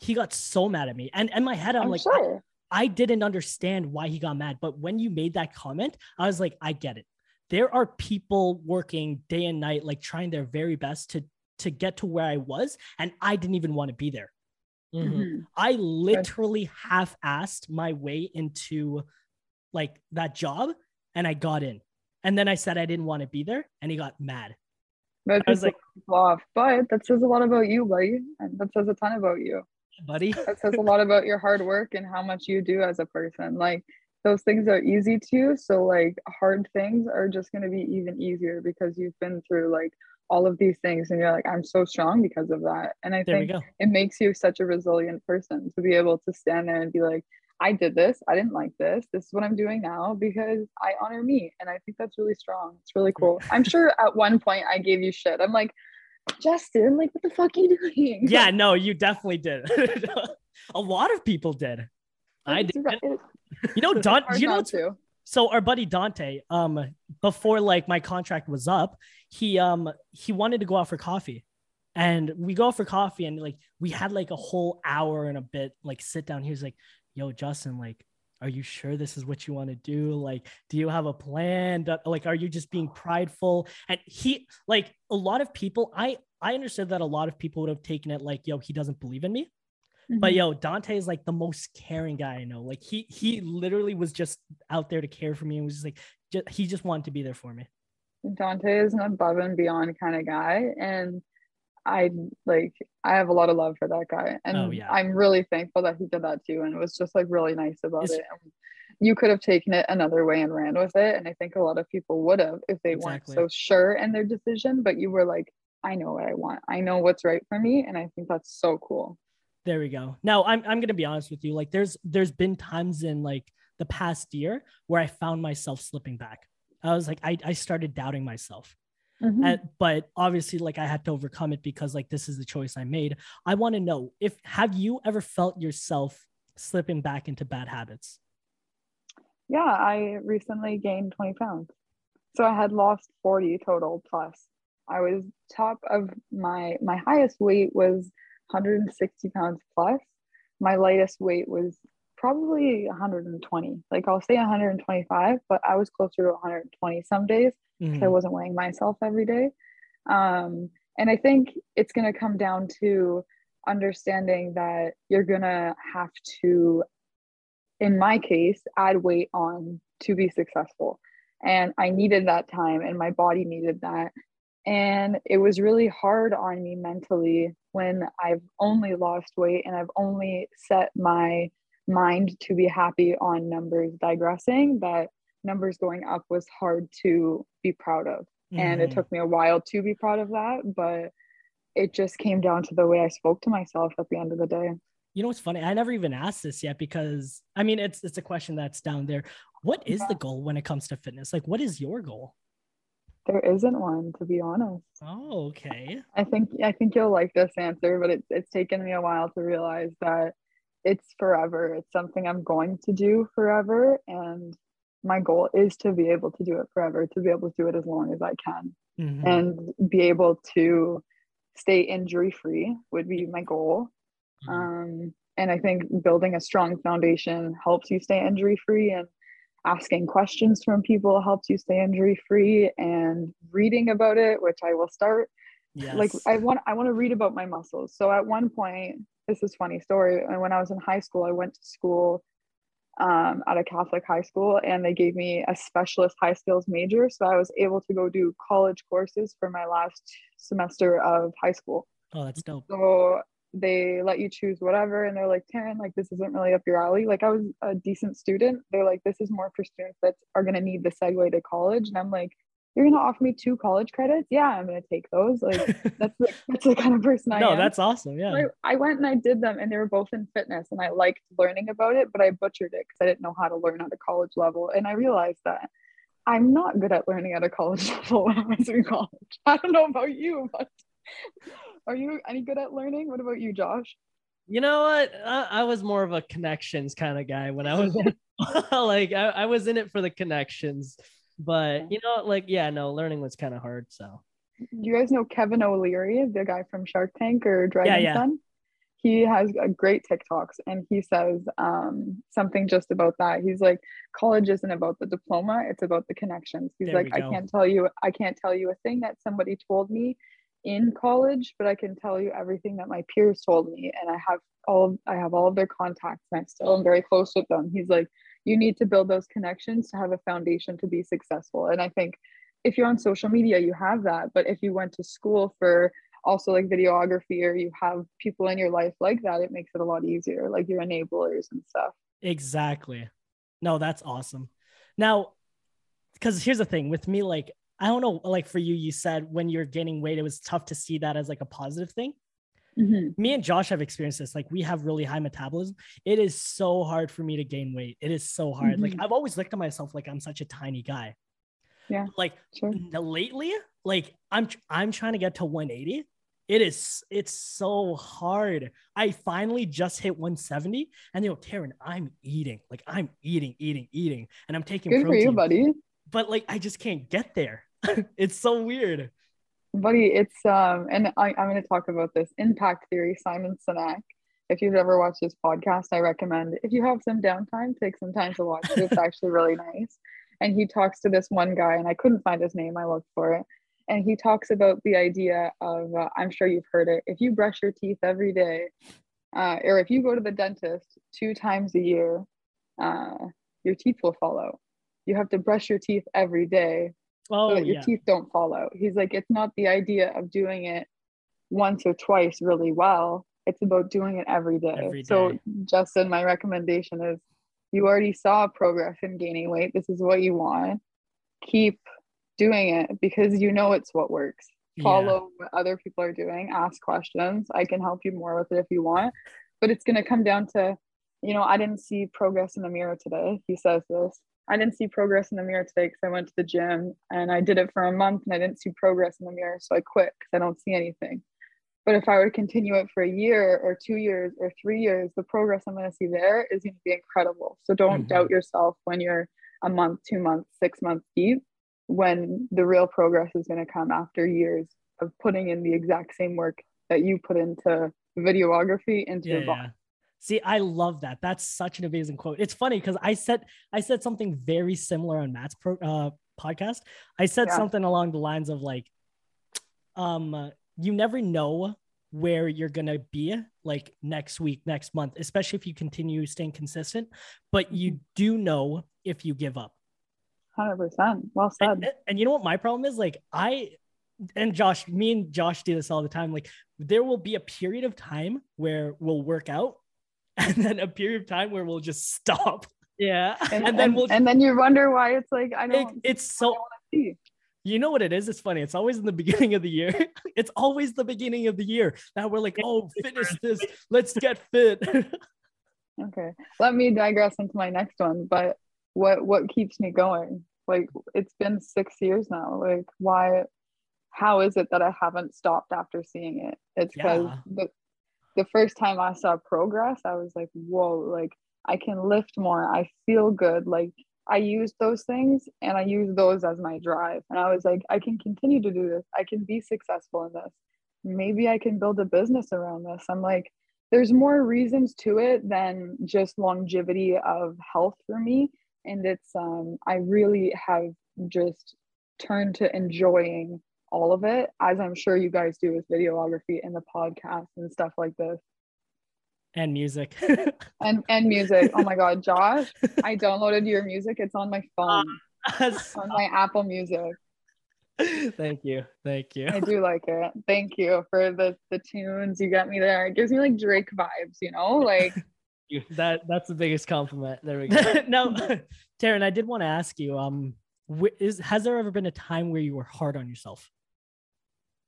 he got so mad at me and in my head i'm, I'm like sure. I, I didn't understand why he got mad but when you made that comment i was like i get it there are people working day and night like trying their very best to to get to where I was, and I didn't even want to be there. Mm-hmm. I literally half assed my way into like that job and I got in. And then I said I didn't want to be there and he got mad. But I was like, off. But that says a lot about you, buddy. And that says a ton about you. Buddy. that says a lot about your hard work and how much you do as a person. Like those things are easy to you. So like hard things are just gonna be even easier because you've been through like all of these things and you're like i'm so strong because of that. And i there think it makes you such a resilient person to be able to stand there and be like i did this. I didn't like this. This is what i'm doing now because i honor me. And i think that's really strong. It's really mm. cool. I'm sure at one point i gave you shit. I'm like justin like what the fuck are you doing? Yeah no you definitely did. A lot of people did. I did. you know don you know so our buddy dante um before like my contract was up he um he wanted to go out for coffee. And we go out for coffee and like we had like a whole hour and a bit like sit down. He was like yo justin like are you sure this is what you want to do? Like do you have a plan? Like are you just being prideful? And he like a lot of people i i understood that a lot of people would have taken it like yo he doesn't believe in me. Mm-hmm. but yo dante is like the most caring guy i know. Like he he literally was just out there to care for me and was just like just, he just wanted to be there for me. Dante is an above and beyond kind of guy. And I like I have a lot of love for that guy. And oh, yeah. I'm really thankful that he did that too. And it was just like really nice about it's, it. And you could have taken it another way and ran with it. And I think a lot of people would have if they exactly. weren't so sure in their decision. But you were like, I know what I want. I know what's right for me. And I think that's so cool. There we go. Now I'm I'm gonna be honest with you. Like there's there's been times in like the past year where I found myself slipping back I was like, I, I started doubting myself. Mm-hmm. And, but obviously, like I had to overcome it because like this is the choice I made. I want to know if have you ever felt yourself slipping back into bad habits? Yeah, I recently gained 20 pounds. So I had lost 40 total plus. I was top of my my highest weight was 160 pounds plus. My lightest weight was probably 120 like i'll say 125 but i was closer to 120 some days because mm-hmm. i wasn't weighing myself every day. Um, and i think it's going to come down to understanding that you're going to have to in my case add weight on to be successful. And i needed that time and my body needed that. And it was really hard on me mentally when i've only lost weight and i've only set my mind to be happy on numbers digressing that numbers going up was hard to be proud of. Mm-hmm. and it mm-hmm. took me a while to be proud of that but it just came down to the way i spoke to myself at the end of the day. You know what's funny i never even asked this yet because i mean it's it's a question that's down there. What is the goal when it comes to fitness? Like what is your goal? There isn't one to be honest. Oh okay. I think i think you'll like this answer but it's it's taken me a while to realize that it's forever. It's something I'm going to do forever. And my goal is to be able to do it forever, to be able to do it as long as I can mm-hmm. and be able to stay injury free would be my goal. Mm-hmm. Um, and I think building a strong foundation helps you stay injury free and asking questions from people helps you stay injury free and reading about it, which I will start. Yes. Like I want I want to read about my muscles. So at one point this is funny story. And when I was in high school, I went to school um, at a Catholic high school, and they gave me a specialist high skills major. So I was able to go do college courses for my last semester of high school. Oh, that's dope. So they let you choose whatever, and they're like, Taryn, like this isn't really up your alley. Like I was a decent student. They're like, this is more for students that are gonna need the segue to college, and I'm like, you're gonna offer me two college credits? Yeah, I'm gonna take those. Like that's the that's the kind of person I no, am. that's awesome. Yeah. I, I went and I did them and they were both in fitness and I liked learning about it, but I butchered it because I didn't know how to learn at a college level. And I realized that I'm not good at learning at a college level when I was in college. I don't know about you, but are you any good at learning? What about you, Josh? You know what? I, I was more of a connections kind of guy when I was like I, I was in it for the connections. But you know, like yeah, no, learning was kind of hard. So you guys know Kevin O'Leary, the guy from Shark Tank or Dragon Yeah, yeah. Son? He has a great TikToks and he says um, something just about that. He's like, college isn't about the diploma, it's about the connections. He's There like, I can't tell you, I can't tell you a thing that somebody told me in college, but I can tell you everything that my peers told me. And I have all I have all of their contacts and I still am very close with them. He's like, you need to build those connections to have a foundation to be successful. And I think if you're on social media, you have that. But if you went to school for also like videography or you have people in your life like that, it makes it a lot easier, like your enablers and stuff. Exactly. No, that's awesome. Now, because here's the thing with me, like, I don't know, like for you, you said when you're gaining weight, it was tough to see that as like a positive thing. Me and Josh have experienced this. Like, we have really high metabolism. It is so hard for me to gain weight. It is so hard. Like, Mhm. I've always looked at myself like I'm such a tiny guy. Yeah. Like, Sure. lately, like I'm I'm trying to get to 180. It is it's so hard. I finally just hit 170, and you know, Taryn, I'm eating like I'm eating, eating, eating, and I'm taking Good for protein, you, buddy. but like I just can't get there. it's so weird. Buddy, it's um, and I, I'm going to talk about this impact theory, Simon Sinek. If you've ever watched this podcast, I recommend if you have some downtime, take some time to watch it. It's actually really nice. And he talks to this one guy, and I couldn't find his name. I looked for it. And he talks about the idea of, uh, I'm sure you've heard it, if you brush your teeth every day, uh, or if you go to the dentist two times a year, uh, your teeth will fall out. You have to brush your teeth every day Oh so your yeah, teeth don't fall out. He's like, it's not the idea of doing it once or twice really well. It's about doing it every day. Every So. Justin, my recommendation is you already saw progress in gaining weight. This is what you want. Keep doing it because you know it's what works. Yeah. Follow what other people are doing, ask questions. I can help you more with it if you want. But it's going to come down to, you know, I didn't see progress in the mirror today. He says this. I didn't see progress in the mirror today because I went to the gym and I did it for a month and I didn't see progress in the mirror. So I quit because I don't see anything. But if I were to continue it for a year or two years or three years, the progress I'm going to see there is going to be incredible. So don't Mhm. doubt yourself when you're a month, two months, six months deep, when the real progress is going to come after years of putting in the exact same work that you put into videography into yeah, your vlog. yeah. See, I love that. That's such an amazing quote. It's funny because I said I said something very similar on Matt's pro, uh, podcast. I said Yeah. something along the lines of like, um, you never know where you're gonna be like next week, next month, especially if you continue staying consistent. But you do know if you give up. 100%. Well said. And, and you know what my problem is? Like I and Josh, me and Josh do this all the time. Like there will be a period of time where we'll work out, and then a period of time where we'll just stop. yeah. and then we'll- and then you wonder why it's like I It- don't it's so you know what it is? It's funny. It's always in the beginning of the year. It's always the beginning of the year that we're like, oh, finish this, let's get fit. Okay. Let me digress into my next one. But what what keeps me going? Like it's been six years now. Like why how is it that I haven't stopped after seeing it? It's because Yeah. the the first time I saw progress, I was like, whoa, like I can lift more. I feel good. Like I use those things and I use those as my drive. And I was like, I can continue to do this. I can be successful in this. Maybe I can build a business around this. I'm like, there's more reasons to it than just longevity of health for me. And it's um I really have just turned to enjoying all of it, as I'm sure you guys do with videography and the podcast and stuff like this. and music. And and music. Oh my god, Josh, I downloaded your music. It's on my phone, on my Apple Music. Thank you. Thank you. I do like it. Thank you for the the tunes. You got me there. It gives me like Drake vibes, you know? Like That that's the biggest compliment. There we go. no, Taryn, I did want to ask you. Um, wh- is has there ever been a time where you were hard on yourself?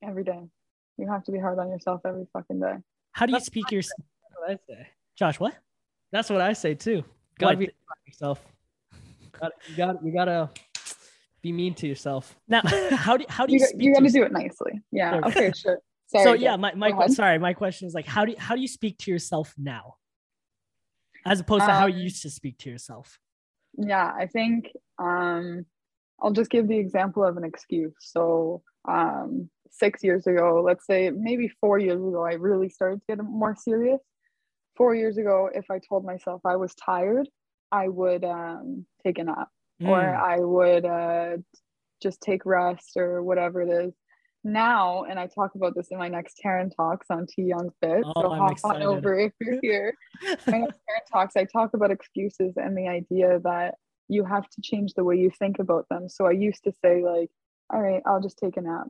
Every day. You have to be hard on yourself every fucking day. How do you That's speak your That's what I say. Josh? What? That's what I say too. Gotta What? be hard on yourself. You got you gotta be mean to yourself. Now, how do how do You, you, speak you got to to do it nicely. Yeah. Okay, sure. Sorry. so yeah, my, my Go sorry, my question is like how do you, how do you speak to yourself now, as opposed to how you Um, used to speak to yourself? yeah i think um i'll just give the example of an excuse so um six years ago let's say maybe four years ago i really started to get more serious four years ago if i told myself i was tired i would um take a nap or Mm, i would uh just take rest or whatever it is now and i talk about this in my next Taryn talks on T Young Fit Oh, so I'm hop excited. on over if you're here my next Taryn talks, I talk about excuses and the idea that you have to change the way you think about them. So I used to say, like, all right, I'll just take a nap.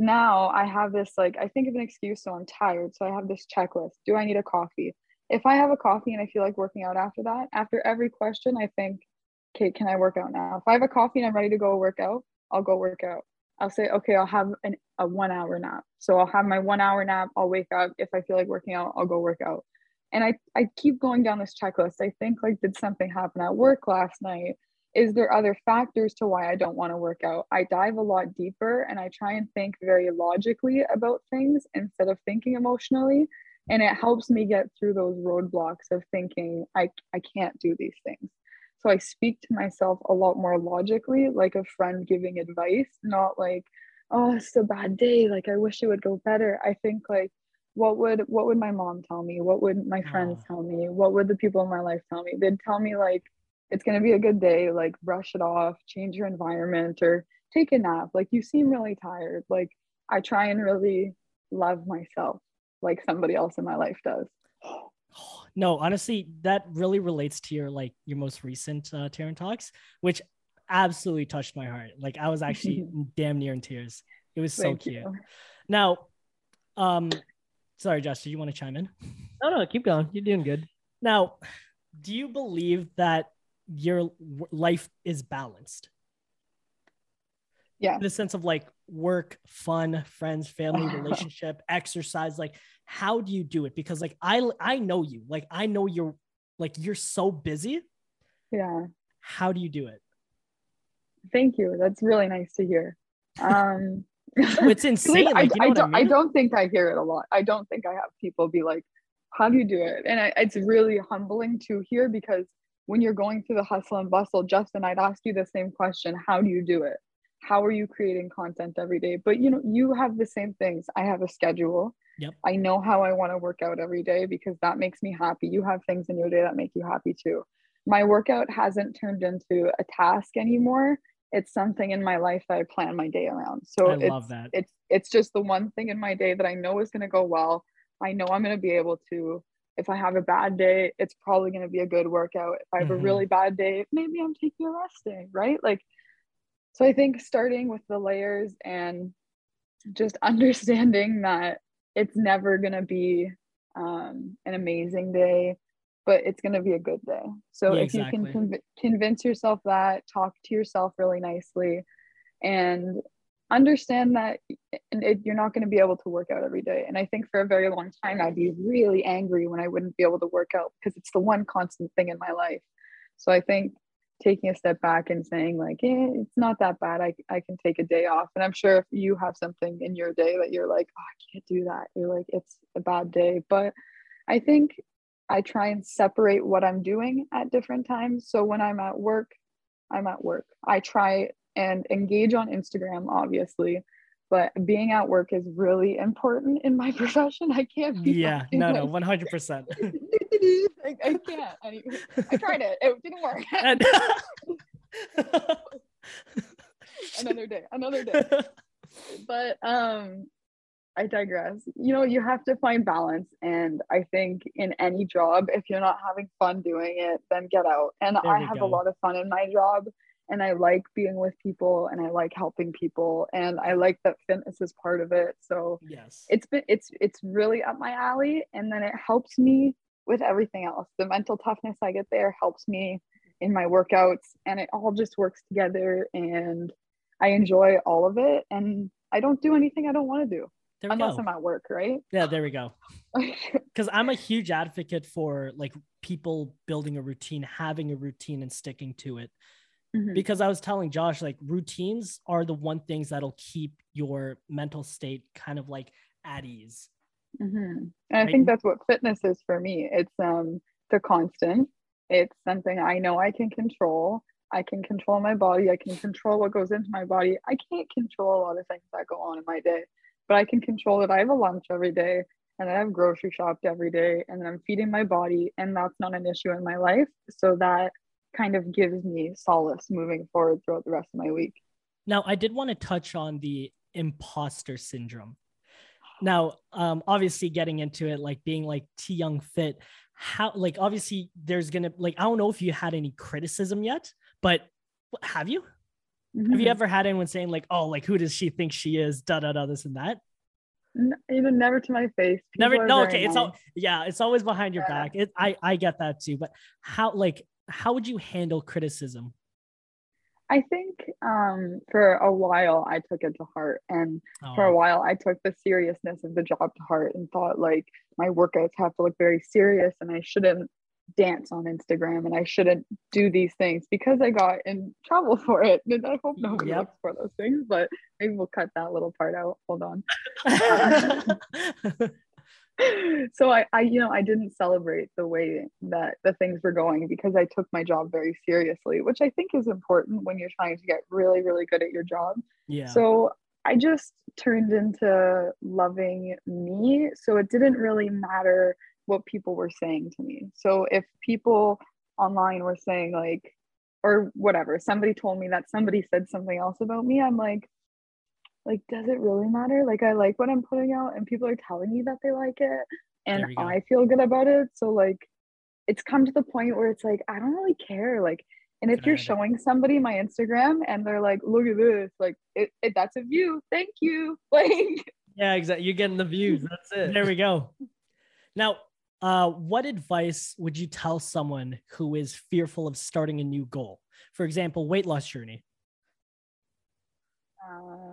Now I have this, like, I think of an excuse, so I'm tired. So I have this checklist. Do I need a coffee? If I have a coffee and I feel like working out after that, after every question, I think, okay, can I work out now? If I have a coffee and I'm ready to go work out, I'll go work out. I'll say, okay, I'll have an, a one hour nap. So I'll have my one hour nap. I'll wake up. If I feel like working out, I'll go work out and I, I keep going down this checklist. I think like did something happen at work last night? Is there other factors to why I don't want to work out? I dive a lot deeper and I try and think very logically about things instead of thinking emotionally. And it helps me get through those roadblocks of thinking I, I can't do these things. So I speak to myself a lot more logically, like a friend giving advice, not like, oh, it's a bad day. Like I wish it would go better. I think like what would what would my mom tell me what would my friends oh. tell me what would the people in my life tell me they'd tell me like it's going to be a good day like brush it off change your environment or take a nap like you seem really tired like i try and really love myself like somebody else in my life does No, honestly, that really relates to your like your most recent uh, Taryn talks, which absolutely touched my heart. Like I was actually damn near in tears. It was so Thank cute. you. Now, um, sorry, Josh, do you want to chime in? No, no, keep going. You're doing good. Now, do you believe that your life is balanced? Yeah. In the sense of like work, fun, friends, family, relationship, exercise. Like, how do you do it? Because like I I know you. Like I know you're like you're so busy. yeah How do you do it? thank you that's really nice to hear um it's insane. I, Like, you know I don't, I mean? don't think I hear it a lot. I don't think I have people be like, "How do you do it?" And I, it's really humbling to hear because when you're going through the hustle and bustle, Justin, I'd ask you the same question: How do you do it? How are you creating content every day? But you know, you have the same things. I have a schedule. Yep. I know how I want to work out every day because that makes me happy. You have things in your day that make you happy too. My workout hasn't turned into a task anymore. It's something in my life that I plan my day around. So I it's, love that. it's it's just the one thing in my day that I know is going to go well. I know I'm going to be able to. If I have a bad day, it's probably going to be a good workout. If I have Mhm. a really bad day, maybe I'm taking a rest day, right? Like, so I think starting with the layers and just understanding that it's never going to be um, an amazing day, but it's going to be a good day. So Yeah, if you can conv- convince yourself that, talk to yourself really nicely, and understand that it, you're not going to be able to work out every day. And I think for a very long time, I'd be really angry when I wouldn't be able to work out because it's the one constant thing in my life. So I think taking a step back and saying like, eh, it's not that bad. I, I can take a day off. And I'm sure if you have something in your day that you're like, oh, I can't do that. You're like, it's a bad day. But I think I try and separate what I'm doing at different times. So when I'm at work, I'm at work. I try and engage on Instagram, obviously, but being at work is really important in my profession. I can't be Yeah, no, no, one hundred percent. I, I can't. Anyway, I tried it. It didn't work. Another day. Another day. but um i digress you know you have to find balance and i think in any job if you're not having fun doing it then get out and There i have go. a lot of fun in my job and i like being with people and i like helping people and i like that fitness is part of it so yes, it's been it's it's really up my alley and then it helps me with everything else the mental toughness i get there helps me in my workouts and it all just works together and I enjoy all of it and I don't do anything I don't want to do unless go. I'm at work, right? Yeah, there we go. Because I'm a huge advocate for like people building a routine, having a routine and sticking to it. Mhm. Because I was telling Josh, like routines are the one things that'll keep your mental state kind of like at ease. Mhm. And I think that's what fitness is for me. It's um the constant. It's something I know I can control. I can control my body. I can control what goes into my body. I can't control a lot of things that go on in my day, but I can control that I have a lunch every day and I've grocery shopped every day and I'm feeding my body and that's not an issue in my life. So that kind of gives me solace moving forward throughout the rest of my week. Now, I did want to touch on the imposter syndrome. Now, um, obviously, getting into it, like being like T Young Fit, how like obviously there's gonna like I don't know if you had any criticism yet, but have you? Have you ever had anyone saying like, "Oh, like who does she think she is?" Da da da, this and that. N- you know, never to my face. Never. People are No, okay. It's all yeah. It's always behind your Yeah. back. It, I I get that too. But how like how would you handle criticism? I think um, for a while I took it to heart, and for a Oh, while I took the seriousness of the job to heart and thought like my workouts have to look very serious, and I shouldn't dance on Instagram, and I shouldn't do these things because I got in trouble for it. And I hope nobody Yep. looks for those things, but maybe we'll cut that little part out. Hold on. so I, I you know i didn't celebrate the way that the things were going because i took my job very seriously which i think is important when you're trying to get really really good at your job. Yeah. so i just turned into loving me. So it didn't really matter what people were saying to me. So if people online were saying like or whatever somebody told me that somebody said something else about me i'm like like does it really matter like i like what i'm putting out and people are telling me that they like it and There we go. i feel good about it so like it's come to the point where it's like i don't really care like and if you're showing somebody my instagram and they're like look at this like it, it that's a view thank you like Yeah, exactly. You're getting the views. That's it. there we go. Now, uh, what advice would you tell someone who is fearful of starting a new goal? For example, weight loss journey. uh,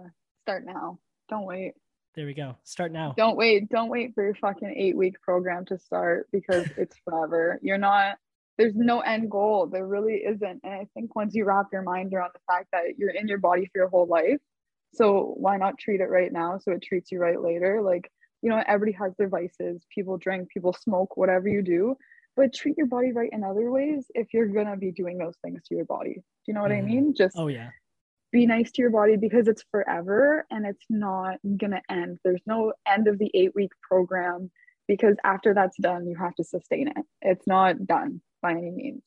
start now. Don't wait. There we go. Start now. don't wait. Don't wait for your fucking eight week program to start because it's forever. You're not there's no end goal. There really isn't. And i think once you wrap your mind around the fact that you're in your body for your whole life so why not treat it right now so it treats you right later? Like you know everybody has their vices. People drink people smoke whatever you do. But treat your body right in other ways if you're gonna be doing those things to your body. Do you know what i Mhm. mean? Just Oh yeah. Be nice to your body because it's forever and it's not gonna end. There's no end of the eight week program because after that's done, you have to sustain it. It's not done by any means.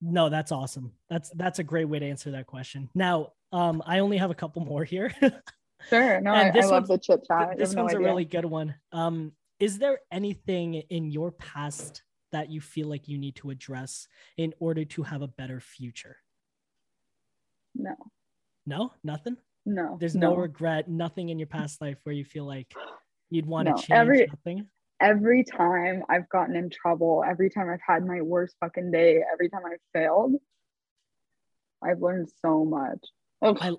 No, that's awesome. That's that's a great way to answer that question. Now, um, I only have a couple more here. Sure. No, I, this I love the chit chat. this one's a really good one. Um, is there anything in your past that you feel like you need to address in order to have a better future? No, No, nothing. no. There's no, regret, nothing in your past life where you feel like you'd want No, to change every- nothing. every time I've gotten in trouble, every time I've had my worst fucking day, every time I've failed, I've learned so much. Ugh, I-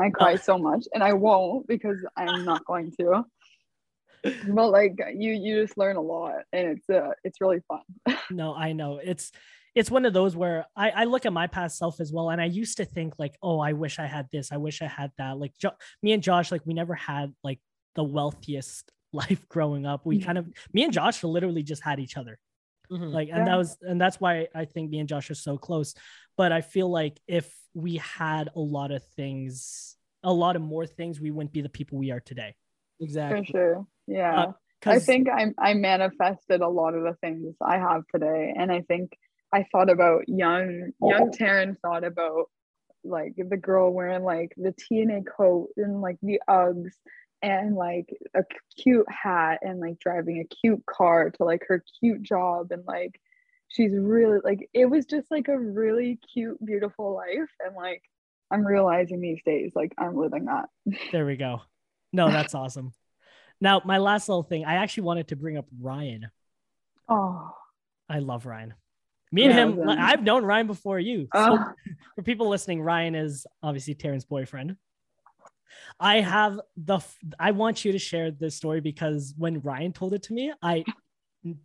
I cry so much, and I won't because I'm not going to. But like you, you just learn a lot, and it's uh, it's really fun. no, I know it's it's one of those where I, I look at my past self as well, and I used to think like, oh, I wish I had this, I wish I had that. Like jo- me and Josh, like we never had like the wealthiest life growing up. We Mhm. kind of me and Josh literally just had each other. Mhm. like and Yeah. that was and that's why i think me and josh are so close but i feel like if we had a lot of things a lot of more things we wouldn't be the people we are today For exactly. sure, yeah. Uh, I think I I manifested a lot of the things I have today, and I think I thought about young oh. young Taryn thought about like the girl wearing like the TNA coat and like the Uggs and like a cute hat and like driving a cute car to like her cute job and like she's really like it was just like a really cute beautiful life. And like I'm realizing these days like I'm living that. there we go. No that's awesome. Now my last little thing i actually wanted to bring up ryan. Oh, i love ryan Me and Yeah, him, then- I've known Ryan before you. So Oh, for people listening, Ryan is obviously Taryn's boyfriend. I have the I want you to share this story because when Ryan told it to me, I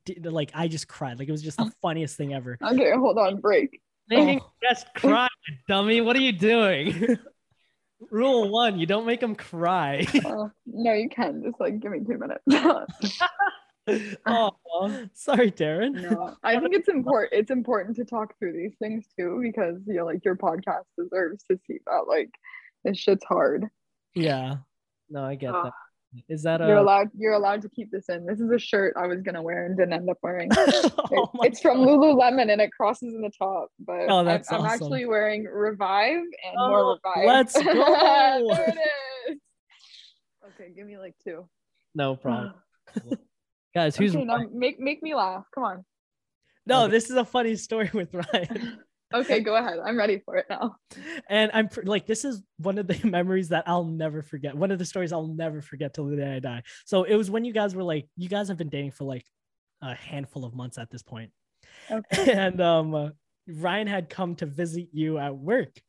did, like I just cried. Like it was just the funniest thing ever. okay, hold on, break. Making Oh. guests cry, dummy. What are you doing? Rule one: you don't make them cry. Oh, no, you can. Just like give me two minutes. oh, Sorry, Taryn. no, I think it's important. It's important to talk through these things too because you know, like your podcast deserves to see that. Like this shit's hard. Yeah. no, I get Ugh. that. Is that You're allowed. You're allowed to keep this in. This is a shirt I was gonna wear and didn't end up wearing. Oh my it's from Lululemon and it crosses in the top. But Oh, I'm- that's I'm, awesome. actually wearing Revive and Oh, more Revive. let's go. there it is. Okay, give me like two. No problem, guys. Who's okay, now make make me laugh. Come on. No, Okay. this is a funny story with Ryan. Okay, go ahead. I'm ready for it now. and I'm pr- like, this is one of the memories that I'll never forget. One of the stories I'll never forget till the day I die. So it was when you guys were like, you guys have been dating for like a handful of months at this point. Okay. and um, uh, Ryan had come to visit you at work,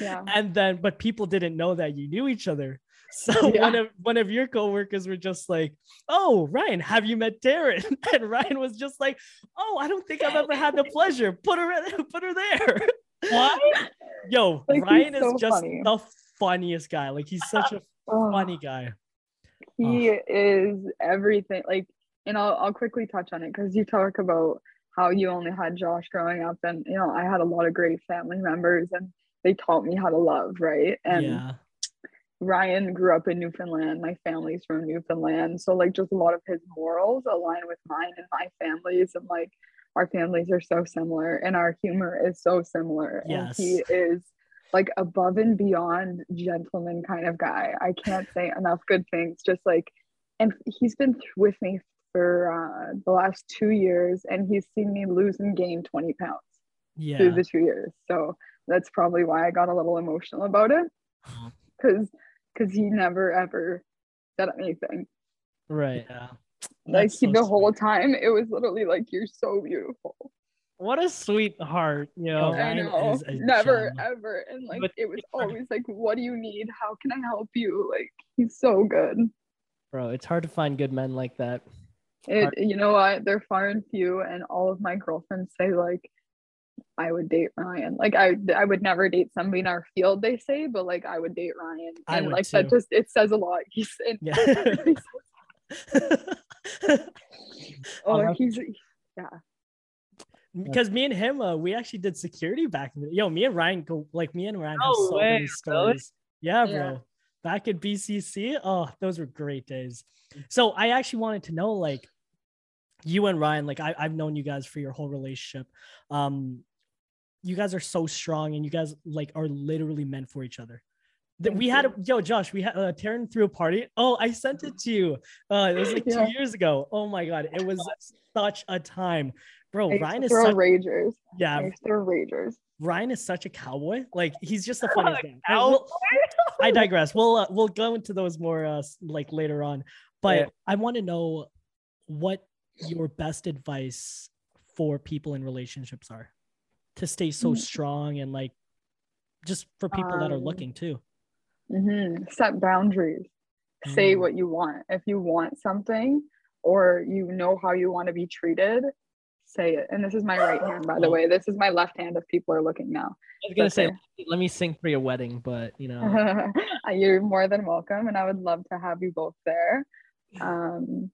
Yeah. and then but people didn't know that you knew each other. So Yeah. one of one of your coworkers were just like, "Oh, Ryan, have you met Taryn?" And Ryan was just like, "Oh, I don't think I've ever had the pleasure. Put her, put her there." what? Yo, Like, Ryan is just funny. the funniest guy. Like he's such a Oh, funny guy. he oh. is everything. Like, and I'll I'll quickly touch on it because you talk about how you only had Josh growing up, and you know I had a lot of great family members, and they taught me how to love, right? And yeah. Ryan grew up in Newfoundland. My family's from Newfoundland. So like just a lot of his morals align with mine and my family's and like our families are so similar and our humor is so similar. Yes. And he is like above and beyond gentleman kind of guy. I can't say enough good things. Just like and he's been with me for uh, the last two years and he's seen me lose and gain 20 pounds Yeah. through the two years. So that's probably why I got a little emotional about it. Cause because he never ever said anything. Right. Yeah. Like That's he, so the whole time it was literally like you're so beautiful. What a sweetheart, you know. I know. is Never gem. ever. And like But it was always like, what do you need? How can I help you? Like he's so good. Bro, it's hard to find good men like that. It Hard- you know what? They're far and few and all of my girlfriends say like I would date Ryan. Like I I would never date somebody in our field, they say, but like I would date Ryan. I And would like too. that just it says a lot. He's and Yeah. oh that's- he's because me and him, uh, we actually did security back in the yo. Me and Ryan go like me and Ryan have so way, many stories. Yeah, Yeah. bro. Back at BCC, oh, those were great days. So I actually wanted to know, like, you and Ryan, like I, I've known you guys for your whole relationship. Um, you guys are so strong, and you guys like are literally meant for each other. That we had a, yo Josh, we had uh, Taryn threw a party. Oh, I sent it to you. Uh, it was like Yeah. two years ago. Oh my god, it was such a time, bro. I Ryan is throw such ragers. Yeah. throw ragers. Ryan is such a cowboy. Like he's just the funniest guy. Will- I digress. We'll uh, we'll go into those more uh, like later on. But Yeah. I want to know what your best advice for people in relationships are to stay so Mm. strong and like just for people that are Um, looking too. hmm Set boundaries. Say Mm. what you want. If you want something or you know how you want to be treated, say it. And this is my right hand, by the way. This is my left hand if people are looking now. I was gonna say, Okay. let me sing for your wedding, but you know, You're more than welcome, and I would love to have you both there. Um,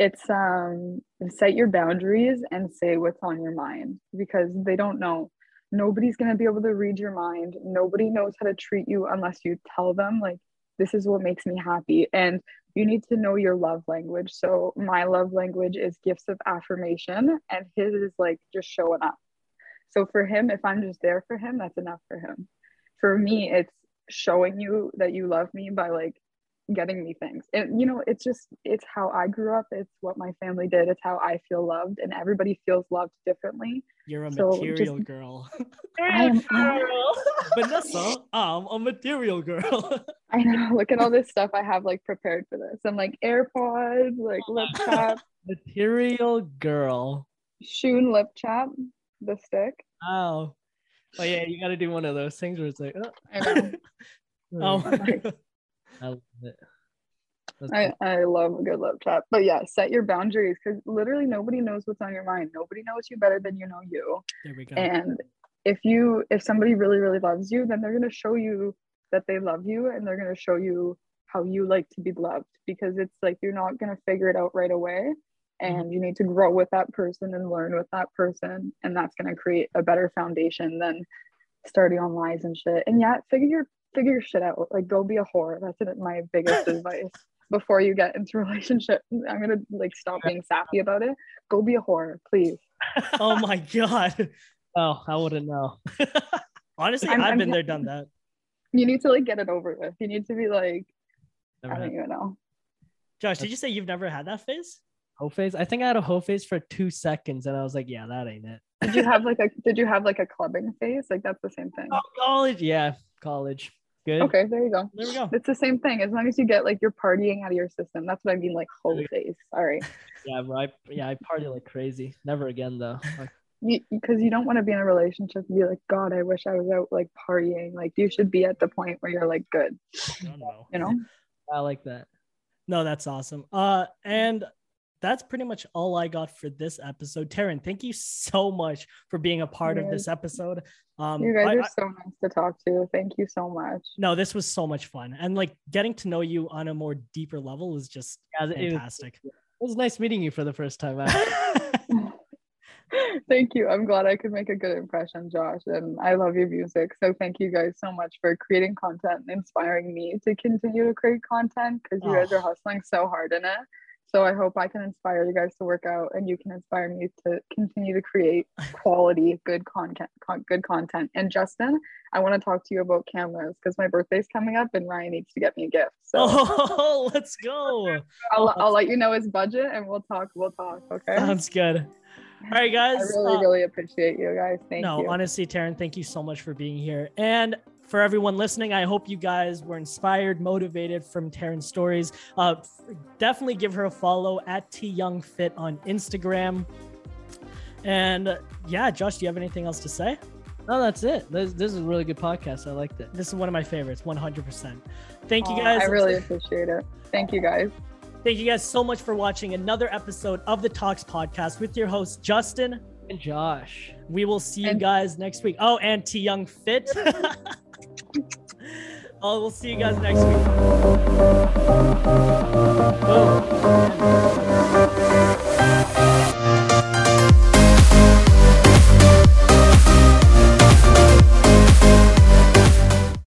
it's um, set your boundaries and say what's on your mind because they don't know. Nobody's gonna be able to read your mind. Nobody knows how to treat you unless you tell them like this is what makes me happy, and you need to know your love language. So my love language is gifts of affirmation, and his is like just showing up. So for him, if I'm just there for him, that's enough for him. For me, it's showing you that you love me by like getting me things. And you know, it's just it's how I grew up. It's what my family did. It's how I feel loved, and everybody feels loved differently. You're a so material just- girl. I am- Vanessa, I'm a material girl. I know. Look at all this stuff I have like prepared for this. I'm like AirPods, like lip tap. material girl. Shun lip chap, the stick. Oh. Oh yeah, you gotta do one of those things where it's like, oh, I know. Oh, my Nice. God. I love it. That's I. I love a good chat. But yeah, set your boundaries because literally nobody knows what's on your mind. Nobody knows you better than you know you. there we go. And if you if somebody really, really loves you, then they're gonna show you that they love you and they're gonna show you how you like to be loved because it's like you're not gonna figure it out right away. Mm-hmm. And you need to grow with that person and learn with that person. And that's gonna create a better foundation than starting on lies and shit. And yeah, figure your figure your shit out. Like go be a whore. That's my biggest advice before you get into a relationship. I'm gonna like stop being sappy about it. Go be a whore, please. oh my god. Oh, I wouldn't know. Honestly, I'm- I've I'm been there, done that. You need to like get it over with. You need to be like, Never I don't even know. Josh, did you say you've never had that phase? hoe phase. I think I had a hoe phase for two seconds, and I was like, yeah, that ain't it. Did you have like a did you have like a clubbing phase? Like that's the same thing. Oh, college, yeah, college. Good. Okay, there you go. There we go. It's the same thing. As long as you get like you're partying out of your system. That's what I mean, like whole phase. Sorry. Yeah, bro, I, yeah, I party like crazy. Never again though. Like, You because you don't want to be in a relationship and be like, God, I wish I was out like partying. Like you should be at the point where you're like good, No, no. you know? I like that. No, that's awesome. Uh, and that's pretty much all I got for this episode. Taryn, thank you so much for being a part of this episode. Um, You guys I- are I- so nice to talk to. Thank you so much. no, this was so much fun, and like getting to know you on a more deeper level is just Yeah, it was, fantastic. it was nice meeting you for the first time. Thank you. I'm glad I could make a good impression, Josh. And I love your music. So thank you guys so much for creating content and inspiring me to continue to create content because you guys Oh. are hustling so hard in it. So I hope I can inspire you guys to work out and you can inspire me to continue to create quality, good content, con- good content. And Justin, I want to talk to you about cameras because my birthday's coming up and Ryan needs to get me a gift. So oh, let's go. I'll, I'll let you know his budget and we'll talk. We'll talk. Okay. Sounds good. All right, guys. I really, uh, really appreciate you guys. Thank you. no, you. honestly, Taryn, thank you so much for being here. And for everyone listening, I hope you guys were inspired, motivated from Taryn's stories. Uh, definitely give her a follow at T Young Fit on Instagram. And uh, yeah, Josh, do you have anything else to say? no, that's it. This, this is a really good podcast. I liked it. This is one of my favorites, 100%. Thank you Aw, guys. I really appreciate it. Thank you guys. Thank you guys so much for watching another episode of the Talks podcast with your host, Justin. And Josh. We will see you guys next week. Oh, and T Young Fit. I'll, we'll see you guys next week. Boom.